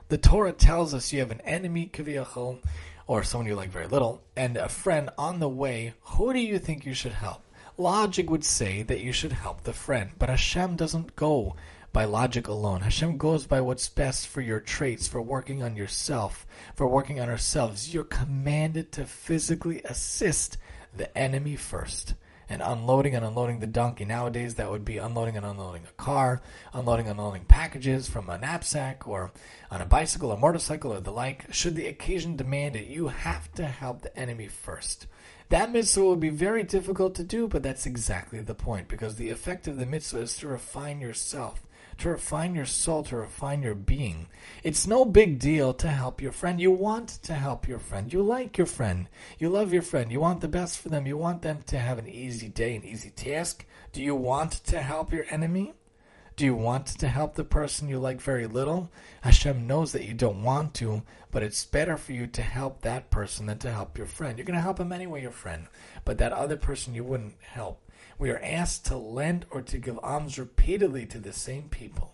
The Torah tells us you have an enemy, kaviyachol, or someone you like very little, and a friend on the way. Who do you think you should help? Logic would say that you should help the friend, but Hashem doesn't go by logic alone. Hashem goes by what's best for your traits, for working on yourself, for working on ourselves. You're commanded to physically assist the enemy first. And unloading and unloading the donkey. Nowadays, that would be unloading and unloading a car, unloading and unloading packages from a knapsack or on a bicycle or motorcycle or the like. Should the occasion demand it, you have to help the enemy first. That mitzvah will be very difficult to do, but that's exactly the point, because the effect of the mitzvah is to refine yourself to refine your soul, to refine your being. It's no big deal to help your friend. You want to help your friend. You like your friend. You love your friend. You want the best for them. You want them to have an easy day, an easy task. Do you want to help your enemy? Do you want to help the person you like very little? Hashem knows that you don't want to, but it's better for you to help that person than to help your friend. You're going to help him anyway, your friend, but that other person you wouldn't help. We are asked to lend or to give alms repeatedly to the same people,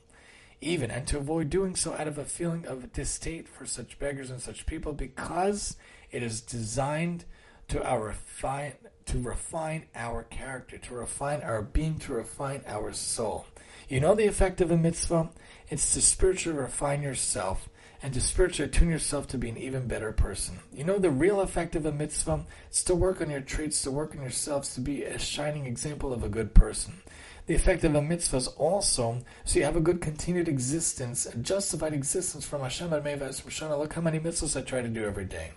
even and to avoid doing so out of a feeling of distaste for such beggars and such people, because it is designed to our refine to refine our character, to refine our being, to refine our soul. You know the effect of a mitzvah? It's to spiritually refine yourself and to spiritually tune yourself to be an even better person. You know the real effect of a mitzvah? is to work on your traits, to work on yourselves, to be a shining example of a good person. The effect of a mitzvah is also so you have a good continued existence, a justified existence from Hashem and Mevas Look how many mitzvahs I try to do every day.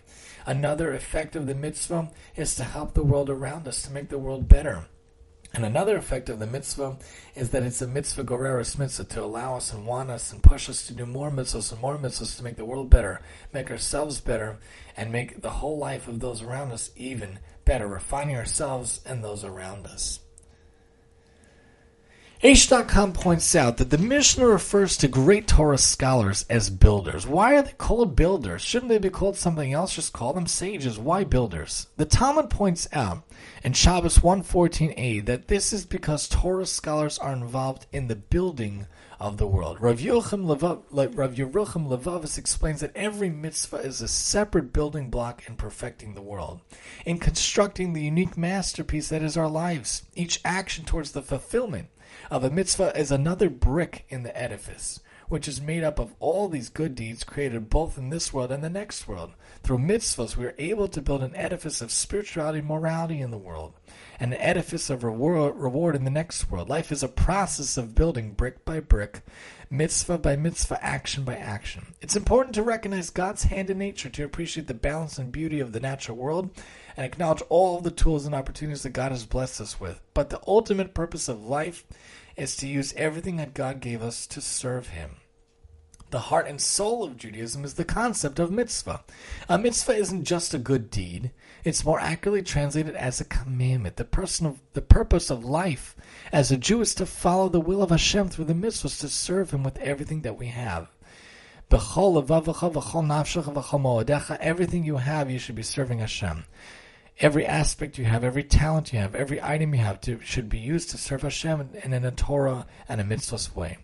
Another effect of the mitzvah is to help the world around us, to make the world better. And another effect of the mitzvah is that it's a mitzvah goreris mitzvah to allow us and want us and push us to do more mitzvahs and more mitzvahs to make the world better, make ourselves better, and make the whole life of those around us even better, refining ourselves and those around us. Aish.com points out that the Mishnah refers to great Torah scholars as builders. Why are they called builders? Shouldn't they be called something else? Just call them sages. Why builders? The Talmud points out in Shabbos 114a that this is because Torah scholars are involved in the building of the world. Rav Yerucham Levovitz explains that every mitzvah is a separate building block in perfecting the world, in constructing the unique masterpiece that is our lives. Each action towards the fulfillment of a mitzvah is another brick in the edifice, which is made up of all these good deeds created both in this world and the next world. Through mitzvahs, we are able to build an edifice of spirituality and morality in the world, and an edifice of reward in the next world. Life is a process of building brick by brick, mitzvah by mitzvah, action by action. It's important to recognize God's hand in nature to appreciate the balance and beauty of the natural world and acknowledge all the tools and opportunities that God has blessed us with. But the ultimate purpose of life is to use everything that God gave us to serve Him. The heart and soul of Judaism is the concept of mitzvah. A mitzvah isn't just a good deed, it's more accurately translated as a commandment. The, person of, the purpose of life as a Jew is to follow the will of Hashem through the mitzvahs, to serve Him with everything that we have. Everything you have, you should be serving Hashem. Every aspect you have, every talent you have, every item you have to, should be used to serve Hashem and in a Torah and a mitzvah way.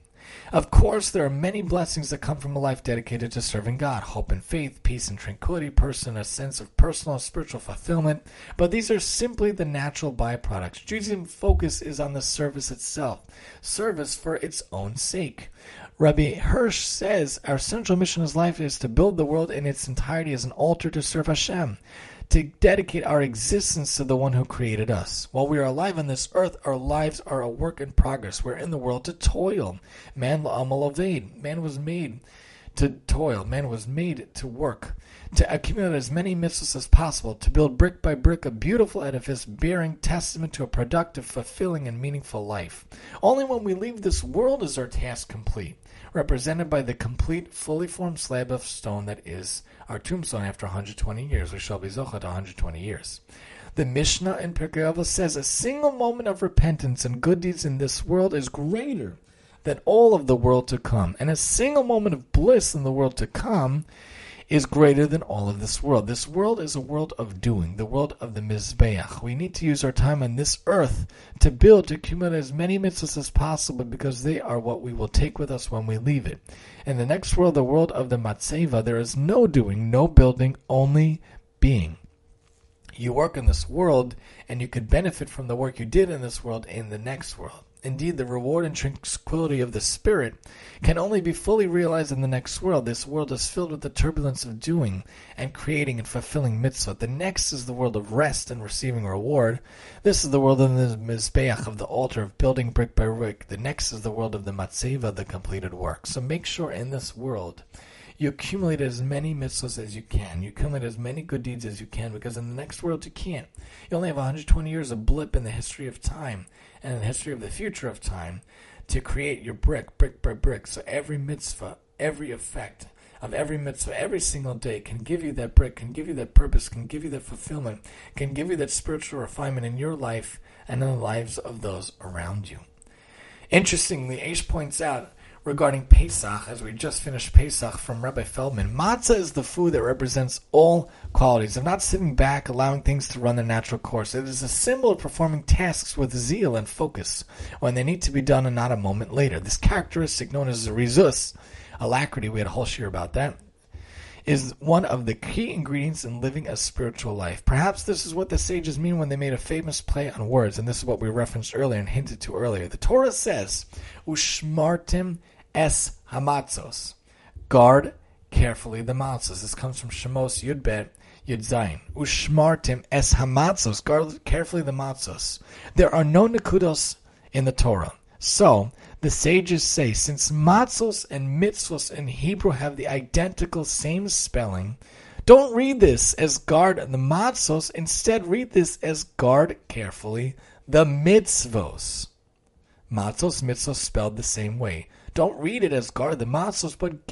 Of course, there are many blessings that come from a life dedicated to serving God hope and faith, peace and tranquility, person, a sense of personal and spiritual fulfillment. But these are simply the natural byproducts. Judaism's focus is on the service itself, service for its own sake. Rabbi Hirsch says our central mission as life is to build the world in its entirety as an altar to serve Hashem to dedicate our existence to the one who created us. While we are alive on this earth, our lives are a work in progress. We're in the world to toil. Man. Man was made to toil. Man was made to work, to accumulate as many mitzvahs as possible, to build brick by brick a beautiful edifice bearing testament to a productive, fulfilling, and meaningful life. Only when we leave this world is our task complete, represented by the complete, fully formed slab of stone that is our tombstone after 120 years. We shall be zochet 120 years. The Mishnah in Pirkei Avos says a single moment of repentance and good deeds in this world is greater than all of the world to come, and a single moment of bliss in the world to come is greater than all of this world. This world is a world of doing, the world of the Mizbeach. We need to use our time on this earth to build, to accumulate as many mitzvahs as possible because they are what we will take with us when we leave it. In the next world, the world of the Matseva, there is no doing, no building, only being. You work in this world, and you could benefit from the work you did in this world in the next world. Indeed, the reward and tranquility of the spirit can only be fully realized in the next world. This world is filled with the turbulence of doing and creating and fulfilling mitzvah. The next is the world of rest and receiving reward. This is the world of the mizbeach, of the altar, of building brick by brick. The next is the world of the matzeva, the completed work. So make sure in this world you accumulate as many mitzvahs as you can. You accumulate as many good deeds as you can, because in the next world you can't. You only have 120 years of blip in the history of time and the history of the future of time to create your brick, brick by brick. So every mitzvah, every effect of every mitzvah, every single day can give you that brick, can give you that purpose, can give you that fulfillment, can give you that spiritual refinement in your life and in the lives of those around you. Interestingly, Aish points out regarding Pesach, as we just finished Pesach from Rabbi Feldman. Matzah is the food that represents all qualities of not sitting back, allowing things to run their natural course. It is a symbol of performing tasks with zeal and focus when they need to be done and not a moment later. This characteristic, known as zrizus, alacrity, we had a whole share about that, is one of the key ingredients in living a spiritual life. Perhaps this is what the sages mean when they made a famous play on words, and this is what we referenced earlier and hinted to earlier. The Torah says, Ushmartim es hamatzos. Guard carefully the matzos. This comes from Shemos Yudbet Yud Zayin. Ushmartim es hamatzos. Guard carefully the matzos. There are no nekudos in the Torah. So, the sages say, since matzos and mitzvos in Hebrew have the identical same spelling, don't read this as guard the matzos. Instead, read this as guard carefully the mitzvos. Matzos, mitzvos spelled the same way. Don't read it as guard the matzos, but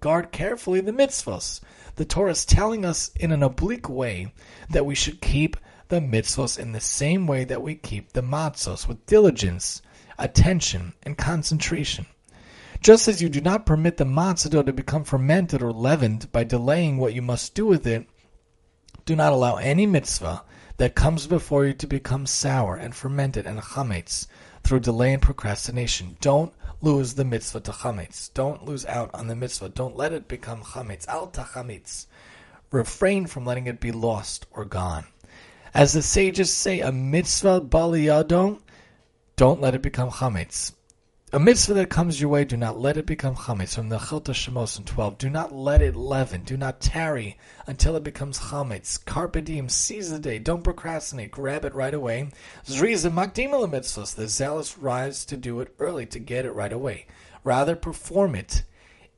guard carefully the mitzvos. The Torah is telling us in an oblique way that we should keep the mitzvos in the same way that we keep the matzos, with diligence, attention, and concentration. Just as you do not permit the matzah dough to become fermented or leavened by delaying what you must do with it, do not allow any mitzvah that comes before you to become sour and fermented and chametz through delay and procrastination. Don't lose the mitzvah to chametz. Don't lose out on the mitzvah. Don't let it become chametz. Al tachametz. Refrain from letting it be lost or gone. As the sages say, a mitzvah baliyadon, don't let it become chametz. A mitzvah that comes your way, do not let it become chametz. From the Mechilta Shemos in 12, do not let it leaven. Do not tarry until it becomes chametz. Carpe diem, seize the day. Don't procrastinate. Grab it right away. Zriza makdima mitzvahs. The zealous rise to do it early, to get it right away. Rather, perform it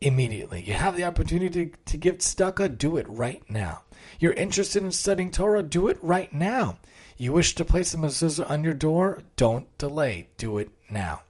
immediately. You have the opportunity to, to give tzedakah, do it right now. You're interested in studying Torah, do it right now. You wish to place a mezuzah on your door, don't delay. Do it now.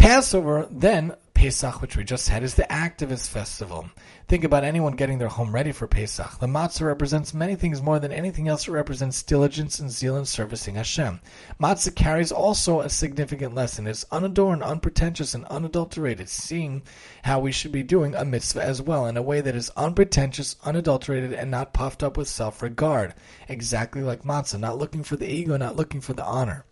Passover, then Pesach, which we just had, is the activist festival. Think about anyone getting their home ready for Pesach. The matzah represents many things more than anything else. It represents diligence and zeal in servicing Hashem. Matzah carries also a significant lesson. It's unadorned, unpretentious, and unadulterated, seeing how we should be doing a mitzvah as well in a way that is unpretentious, unadulterated, and not puffed up with self-regard. Exactly like matzah, not looking for the ego, not looking for the honor.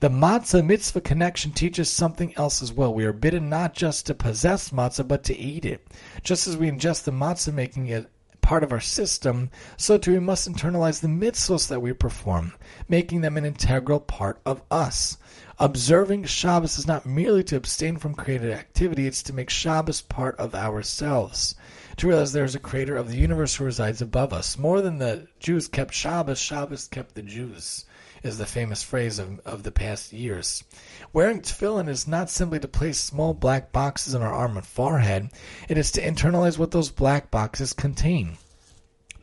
The matzah mitzvah connection teaches something else as well. We are bidden not just to possess matzah, but to eat it. Just as we ingest the matzah, making it part of our system, so too we must internalize the mitzvahs that we perform, making them an integral part of us. Observing Shabbos is not merely to abstain from created activity, it's to make Shabbos part of ourselves. To realize there is a creator of the universe who resides above us. More than the Jews kept Shabbos, Shabbos kept the Jews is the famous phrase of, of the past years. Wearing tefillin is not simply to place small black boxes on our arm and forehead, it is to internalize what those black boxes contain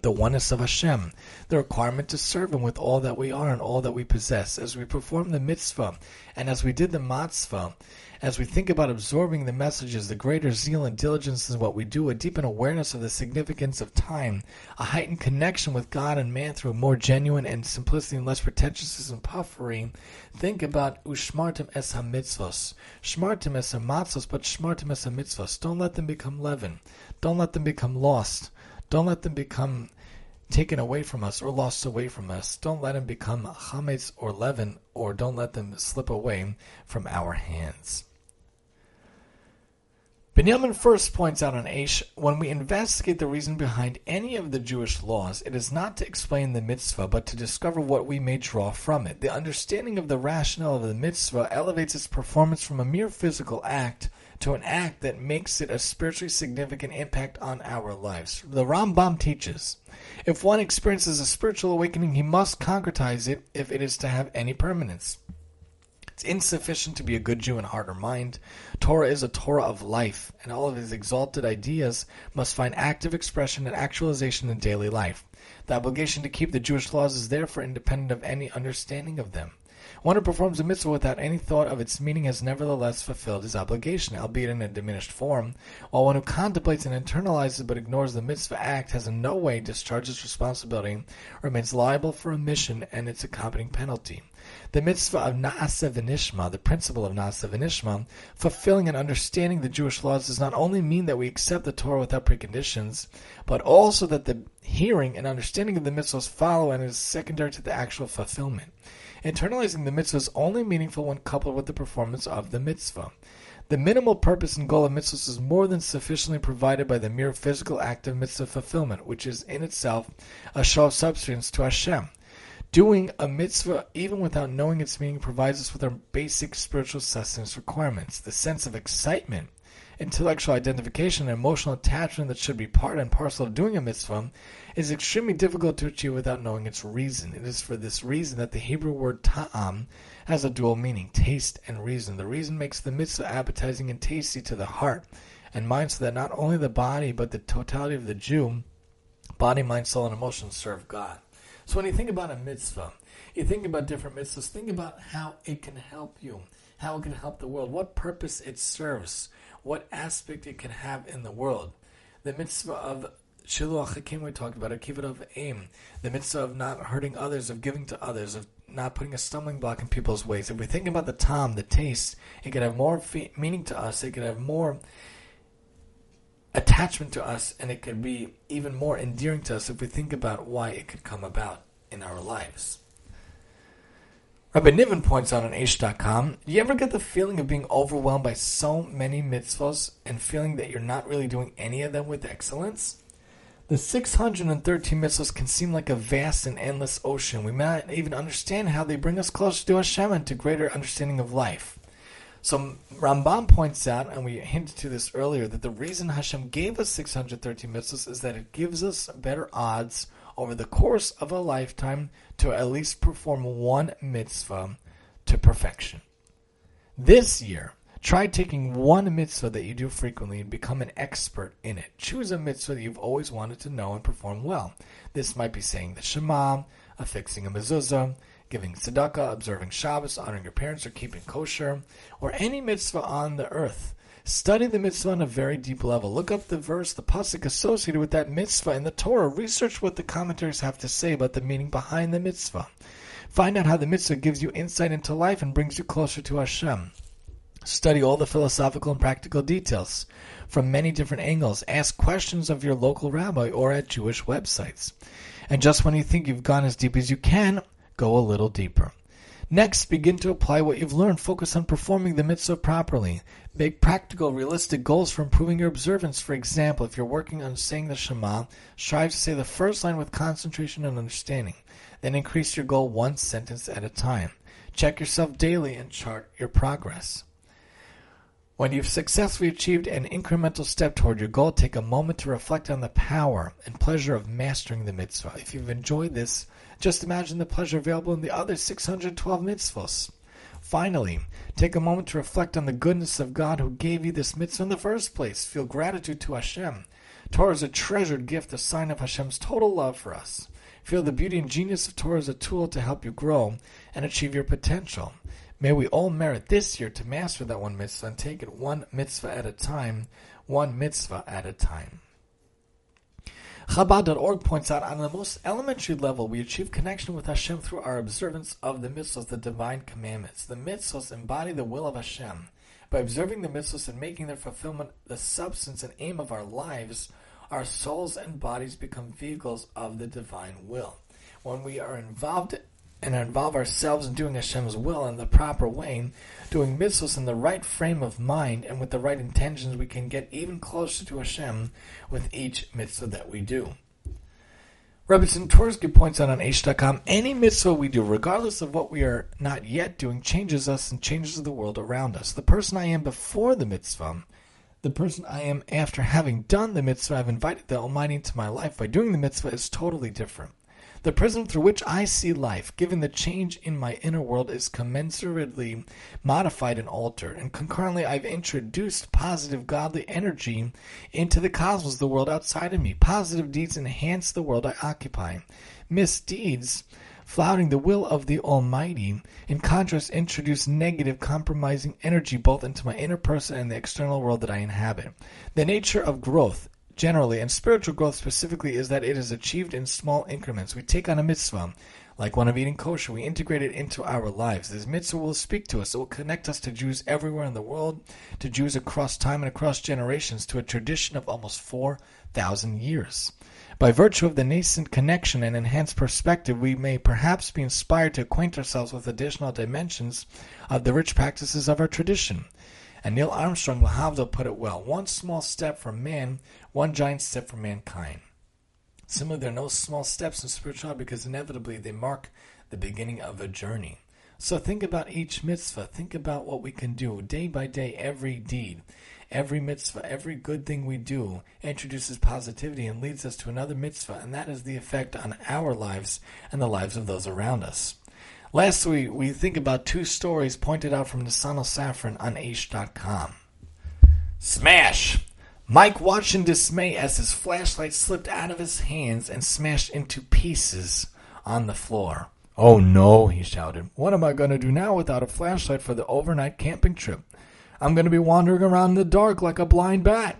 the oneness of Hashem, the requirement to serve Him with all that we are and all that we possess. As we perform the mitzvah and as we did the matzvah, as we think about absorbing the messages, the greater zeal and diligence in what we do, a deepened awareness of the significance of time, a heightened connection with God and man through more genuine and simplicity and less pretentiousness and puffery. Think about ushmartim es ha-mitzvos. Shmartim es ha-matzos, but shmartim es ha-mitzvos. Don't let them become leaven. Don't let them become lost. Don't let them become taken away from us or lost away from us. Don't let them become chametz or leaven, or don't let them slip away from our hands. Benjamin first points out on Aish, when we investigate the reason behind any of the Jewish laws, it is not to explain the mitzvah, but to discover what we may draw from it. The understanding of the rationale of the mitzvah elevates its performance from a mere physical act to an act that makes it a spiritually significant impact on our lives. The Rambam teaches, if one experiences a spiritual awakening, he must concretize it if it is to have any permanence. It's insufficient to be a good Jew in heart or mind. Torah is a Torah of life, and all of its exalted ideas must find active expression and actualization in daily life. The obligation to keep the Jewish laws is therefore independent of any understanding of them. One who performs a mitzvah without any thought of its meaning has nevertheless fulfilled his obligation, albeit in a diminished form, while one who contemplates and internalizes but ignores the mitzvah act has in no way discharged its responsibility, remains liable for omission and its accompanying penalty. The mitzvah of Na'aseh v'nishma, the principle of Na'aseh v'nishma, fulfilling and understanding the Jewish laws does not only mean that we accept the Torah without preconditions, but also that the hearing and understanding of the mitzvahs follow and is secondary to the actual fulfillment. Internalizing the mitzvah is only meaningful when coupled with the performance of the mitzvah. The minimal purpose and goal of mitzvahs is more than sufficiently provided by the mere physical act of mitzvah fulfillment, which is in itself a show of substance to Hashem. Doing a mitzvah, even without knowing its meaning, provides us with our basic spiritual sustenance requirements. The sense of excitement intellectual identification and emotional attachment that should be part and parcel of doing a mitzvah is extremely difficult to achieve without knowing its reason. It is for this reason that the Hebrew word ta'am has a dual meaning, taste and reason. The reason makes the mitzvah appetizing and tasty to the heart and mind so that not only the body but the totality of the Jew, body, mind, soul, and emotion serve God. So when you think about a mitzvah, you think about different mitzvahs, think about how it can help you, how it can help the world, what purpose it serves what aspect it can have in the world. The mitzvah of Shiluach HaKen we talked about, a Kibbud Av va'Em, the mitzvah of not hurting others, of giving to others, of not putting a stumbling block in people's ways. If we think about the ta'am, the taste, it could have more meaning to us. It could have more attachment to us, and it could be even more endearing to us if we think about why it could come about in our lives. Rabbi Niven points out on Aish.com, do you ever get the feeling of being overwhelmed by so many mitzvahs and feeling that you're not really doing any of them with excellence? The 613 mitzvahs can seem like a vast and endless ocean. We may not even understand how they bring us closer to Hashem and to greater understanding of life. So Rambam points out, and we hinted to this earlier, that the reason Hashem gave us 613 mitzvahs is that it gives us better odds over the course of a lifetime to at least perform one mitzvah to perfection. This year, try taking one mitzvah that you do frequently and become an expert in it. Choose a mitzvah that you've always wanted to know and perform well. This might be saying the Shema, affixing a mezuzah, giving tzedakah, observing Shabbos, honoring your parents, or keeping kosher, or any mitzvah on the earth. Study the mitzvah on a very deep level. Look up the verse, the pasuk associated with that mitzvah in the Torah. Research what the commentaries have to say about the meaning behind the mitzvah. Find out how the mitzvah gives you insight into life and brings you closer to Hashem. Study all the philosophical and practical details from many different angles. Ask questions of your local rabbi or at Jewish websites. And just when you think you've gone as deep as you can, go a little deeper. Next, begin to apply what you've learned. Focus on performing the mitzvah properly. Make practical, realistic goals for improving your observance. For example, if you're working on saying the Shema, strive to say the first line with concentration and understanding. Then increase your goal one sentence at a time. Check yourself daily and chart your progress. When you've successfully achieved an incremental step toward your goal, take a moment to reflect on the power and pleasure of mastering the mitzvah. If you've enjoyed this, just imagine the pleasure available in the other 612 mitzvahs. Finally, take a moment to reflect on the goodness of God who gave you this mitzvah in the first place. Feel gratitude to Hashem. Torah is a treasured gift, a sign of Hashem's total love for us. Feel the beauty and genius of Torah as a tool to help you grow and achieve your potential. May we all merit this year to master that one mitzvah and take it one mitzvah at a time, one mitzvah at a time. Chabad.org points out on the most elementary level, we achieve connection with Hashem through our observance of the mitzvahs, the divine commandments. The mitzvahs embody the will of Hashem. By observing the mitzvahs and making their fulfillment the substance and aim of our lives, our souls and bodies become vehicles of the divine will. When we are involved and involve ourselves in doing Hashem's will in the proper way, doing mitzvahs in the right frame of mind and with the right intentions, we can get even closer to Hashem with each mitzvah that we do. Rebbetzin Twerski points out on Aish.com, any mitzvah we do, regardless of what we are not yet doing, changes us and changes the world around us. The person I am before the mitzvah the person I am after having done the mitzvah, I've invited the Almighty into my life by doing the mitzvah is totally different. The prism through which I see life, given the change in my inner world, is commensurately modified and altered, and concurrently I've introduced positive godly energy into the cosmos, the world outside of me. Positive deeds enhance the world I occupy. Misdeeds flouting the will of the Almighty, in contrast, introduce negative, compromising energy both into my inner person and the external world that I inhabit. The nature of growth, generally, and spiritual growth specifically, is that it is achieved in small increments. We take on a mitzvah, like one of eating kosher, we integrate it into our lives. This mitzvah will speak to us. It will connect us to Jews everywhere in the world, to Jews across time and across generations, to a tradition of almost 4,000 years. By virtue of the nascent connection and enhanced perspective, we may perhaps be inspired to acquaint ourselves with additional dimensions of the rich practices of our tradition. And Neil Armstrong Lahavdil put it well one small step for man, one giant step for mankind. Similarly, there are no small steps in spirituality because inevitably they mark the beginning of a journey. So think about each mitzvah. Think about what we can do day by day, every deed. Every mitzvah, every good thing we do introduces positivity and leads us to another mitzvah, and that is the effect on our lives and the lives of those around us. Lastly, we think about two stories pointed out from Nesanel Safran on Aish.com. Smash! Mike watched in dismay as his flashlight slipped out of his hands and smashed into pieces on the floor. Oh no, he shouted. What am I going to do now without a flashlight for the overnight camping trip? I'm going to be wandering around in the dark like a blind bat.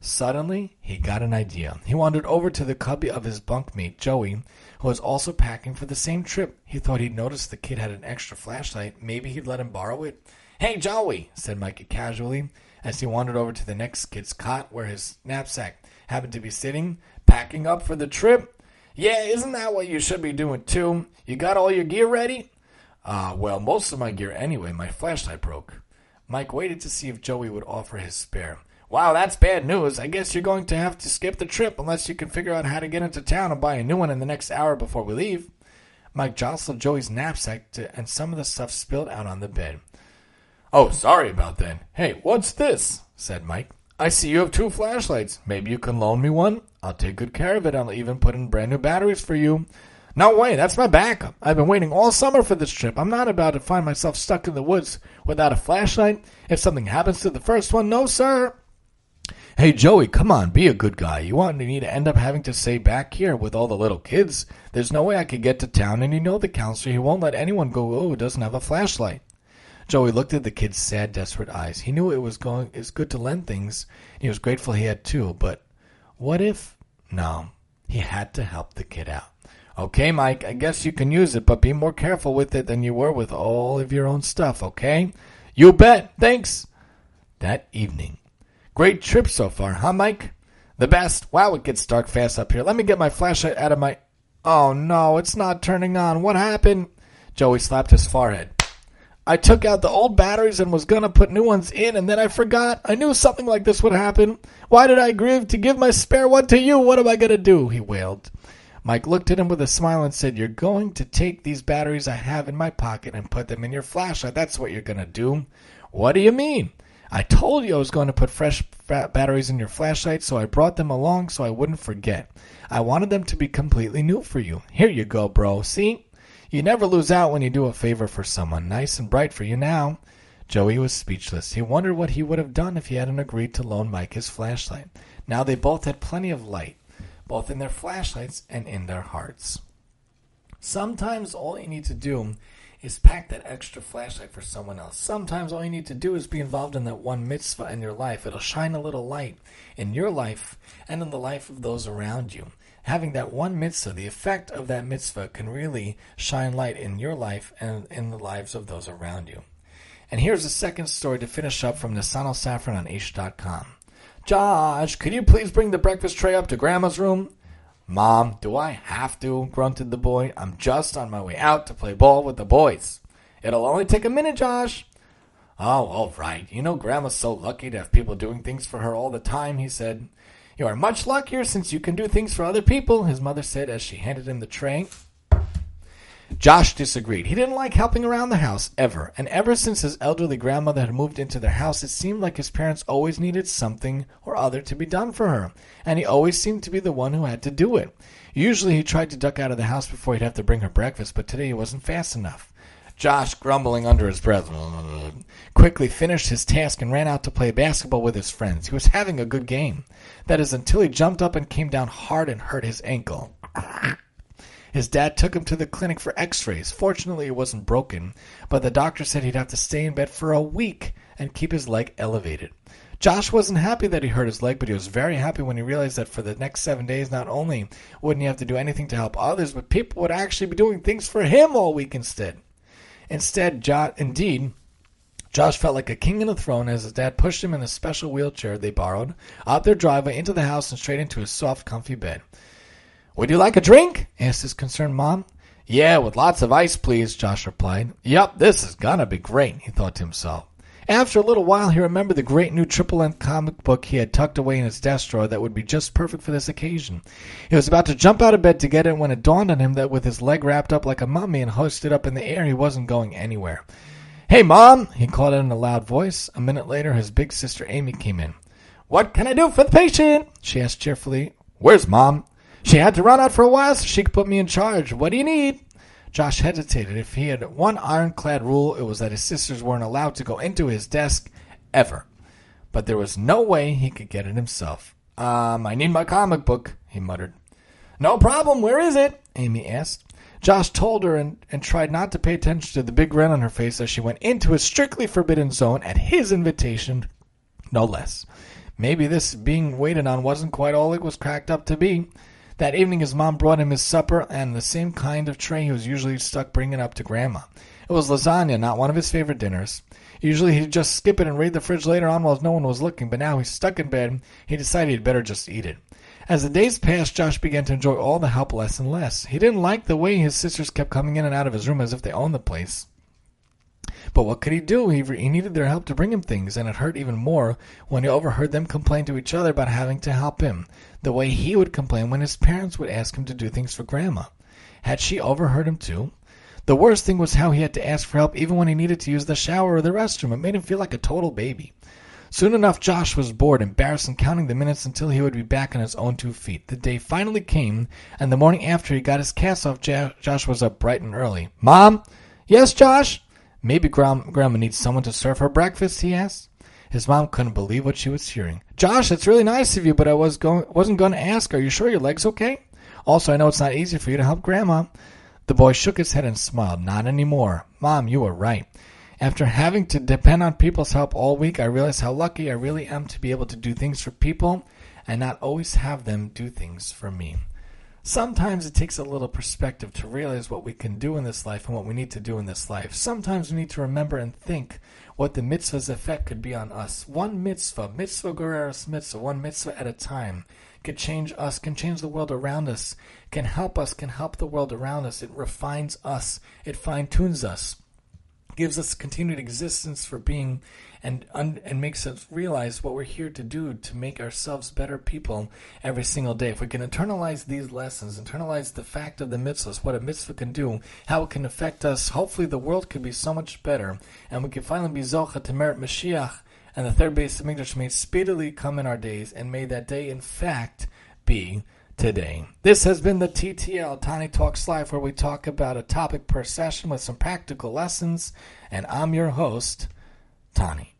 Suddenly, he got an idea. He wandered over to the cubby of his bunkmate, Joey, who was also packing for the same trip. He thought he'd noticed the kid had an extra flashlight. Maybe he'd let him borrow it. Hey, Joey, said Mikey casually as he wandered over to the next kid's cot where his knapsack happened to be sitting, packing up for the trip. Yeah, isn't that what you should be doing too? You got all your gear ready? Uh, well, most of my gear anyway. My flashlight broke. Mike waited to see if Joey would offer his spare. Wow, that's bad news. I guess you're going to have to skip the trip unless you can figure out how to get into town and buy a new one in the next hour before we leave. Mike jostled Joey's knapsack to, and some of the stuff spilled out on the bed. Oh, sorry about that. Hey, what's this? said Mike. I see you have two flashlights. Maybe you can loan me one? I'll take good care of it. I'll even put in brand new batteries for you. No way, that's my backup. I've been waiting all summer for this trip. I'm not about to find myself stuck in the woods without a flashlight. If something happens to the first one, no, sir. Hey, Joey, come on, be a good guy. You want me to end up having to stay back here with all the little kids? There's no way I could get to town, and you know the counselor, he won't let anyone go oh, who doesn't have a flashlight. Joey looked at the kid's sad, desperate eyes. He knew it was going. It was good to lend things. He was grateful he had two, but what if? No, he had to help the kid out. Okay, Mike, I guess you can use it, but be more careful with it than you were with all of your own stuff, okay? You bet. Thanks. That evening. Great trip so far, huh, Mike? The best. Wow, it gets dark fast up here. Let me get my flashlight out of my. Oh no, it's not turning on. What happened? Joey slapped his forehead. I took out the old batteries and was gonna put new ones in, and then I forgot. I knew something like this would happen. Why did I agree to give my spare one to you? What am I gonna do? He wailed. Mike looked at him with a smile and said, You're going to take these batteries I have in my pocket and put them in your flashlight. That's what you're going to do. What do you mean? I told you I was going to put fresh batteries in your flashlight, so I brought them along so I wouldn't forget. I wanted them to be completely new for you. Here you go, bro. See? You never lose out when you do a favor for someone. Nice and bright for you now. Joey was speechless. He wondered what he would have done if he hadn't agreed to loan Mike his flashlight. Now they both had plenty of light both in their flashlights and in their hearts. Sometimes all you need to do is pack that extra flashlight for someone else. Sometimes all you need to do is be involved in that one mitzvah in your life. It'll shine a little light in your life and in the life of those around you. Having that one mitzvah, the effect of that mitzvah can really shine light in your life and in the lives of those around you. And here's a second story to finish up from Nesanel Safran on Aish.com. Josh, could you please bring the breakfast tray up to Grandma's room? Mom, do I have to? grunted the boy. I'm just on my way out to play ball with the boys. It'll only take a minute, Josh. Oh, all right. You know, Grandma's so lucky to have people doing things for her all the time, he said. You are much luckier since you can do things for other people, his mother said as she handed him the tray. Josh disagreed. He didn't like helping around the house, ever. And ever since his elderly grandmother had moved into their house, it seemed like his parents always needed something or other to be done for her. And he always seemed to be the one who had to do it. Usually he tried to duck out of the house before he'd have to bring her breakfast, but today he wasn't fast enough. Josh, grumbling under his breath, quickly finished his task and ran out to play basketball with his friends. He was having a good game. That is, until he jumped up and came down hard and hurt his ankle. His dad took him to the clinic for x rays. Fortunately, it wasn't broken, but the doctor said he'd have to stay in bed for a week and keep his leg elevated. Josh wasn't happy that he hurt his leg, but he was very happy when he realized that for the next seven days, not only wouldn't he have to do anything to help others, but people would actually be doing things for him all week instead. Instead, jo- indeed, Josh felt like a king in a throne as his dad pushed him in a special wheelchair they borrowed out their driveway into the house and straight into his soft, comfy bed. Would you like a drink? asked his concerned mom. Yeah, with lots of ice, please, Josh replied. Yup, this is gonna be great, he thought to himself. After a little while, he remembered the great new triple-length comic book he had tucked away in his desk drawer that would be just perfect for this occasion. He was about to jump out of bed to get it when it dawned on him that with his leg wrapped up like a mummy and hoisted up in the air, he wasn't going anywhere. Hey, Mom! he called out in a loud voice. A minute later, his big sister Amy came in. What can I do for the patient? she asked cheerfully. Where's Mom? She had to run out for a while so she could put me in charge. What do you need? Josh hesitated. If he had one ironclad rule, it was that his sisters weren't allowed to go into his desk ever. But there was no way he could get it himself. Um, I need my comic book, he muttered. No problem. Where is it? Amy asked. Josh told her and, and tried not to pay attention to the big grin on her face as she went into a strictly forbidden zone at his invitation, no less. Maybe this being waited on wasn't quite all it was cracked up to be. That evening, his mom brought him his supper and the same kind of tray he was usually stuck bringing up to Grandma. It was lasagna, not one of his favorite dinners. Usually he'd just skip it and raid the fridge later on while no one was looking, but now he's stuck in bed. He decided he'd better just eat it. As the days passed, Josh began to enjoy all the help less and less. He didn't like the way his sisters kept coming in and out of his room as if they owned the place. But what could he do? He, he needed their help to bring him things, and it hurt even more when he overheard them complain to each other about having to help him, the way he would complain when his parents would ask him to do things for Grandma. Had she overheard him too? The worst thing was how he had to ask for help even when he needed to use the shower or the restroom. It made him feel like a total baby. Soon enough, Josh was bored, embarrassed, and counting the minutes until he would be back on his own two feet. The day finally came, and the morning after he got his cast off, Josh was up bright and early. Mom? Yes, Josh? Maybe Grandma needs someone to serve her breakfast, he asked. His mom couldn't believe what she was hearing. Josh, it's really nice of you, but I was going, wasn't going to ask. Are you sure your leg's okay? Also, I know it's not easy for you to help Grandma. The boy shook his head and smiled. Not anymore. Mom, you were right. After having to depend on people's help all week, I realized how lucky I really am to be able to do things for people and not always have them do things for me. Sometimes it takes a little perspective to realize what we can do in this life and what we need to do in this life. Sometimes we need to remember and think what the mitzvah's effect could be on us. One mitzvah, mitzvah goreres mitzvah, one mitzvah at a time, can change us, can change the world around us, can help us, can help the world around us. It refines us, it fine tunes us gives us continued existence for being and and makes us realize what we're here to do to make ourselves better people every single day. If we can internalize these lessons, internalize the fact of the mitzvahs, what a mitzvah can do, how it can affect us, hopefully the world could be so much better, and we can finally be zocha to merit Mashiach, and the third base of may speedily come in our days, and may that day in fact be today. This has been the TTL Tani Talks Live, where we talk about a topic per session with some practical lessons, and I'm your host, Tani.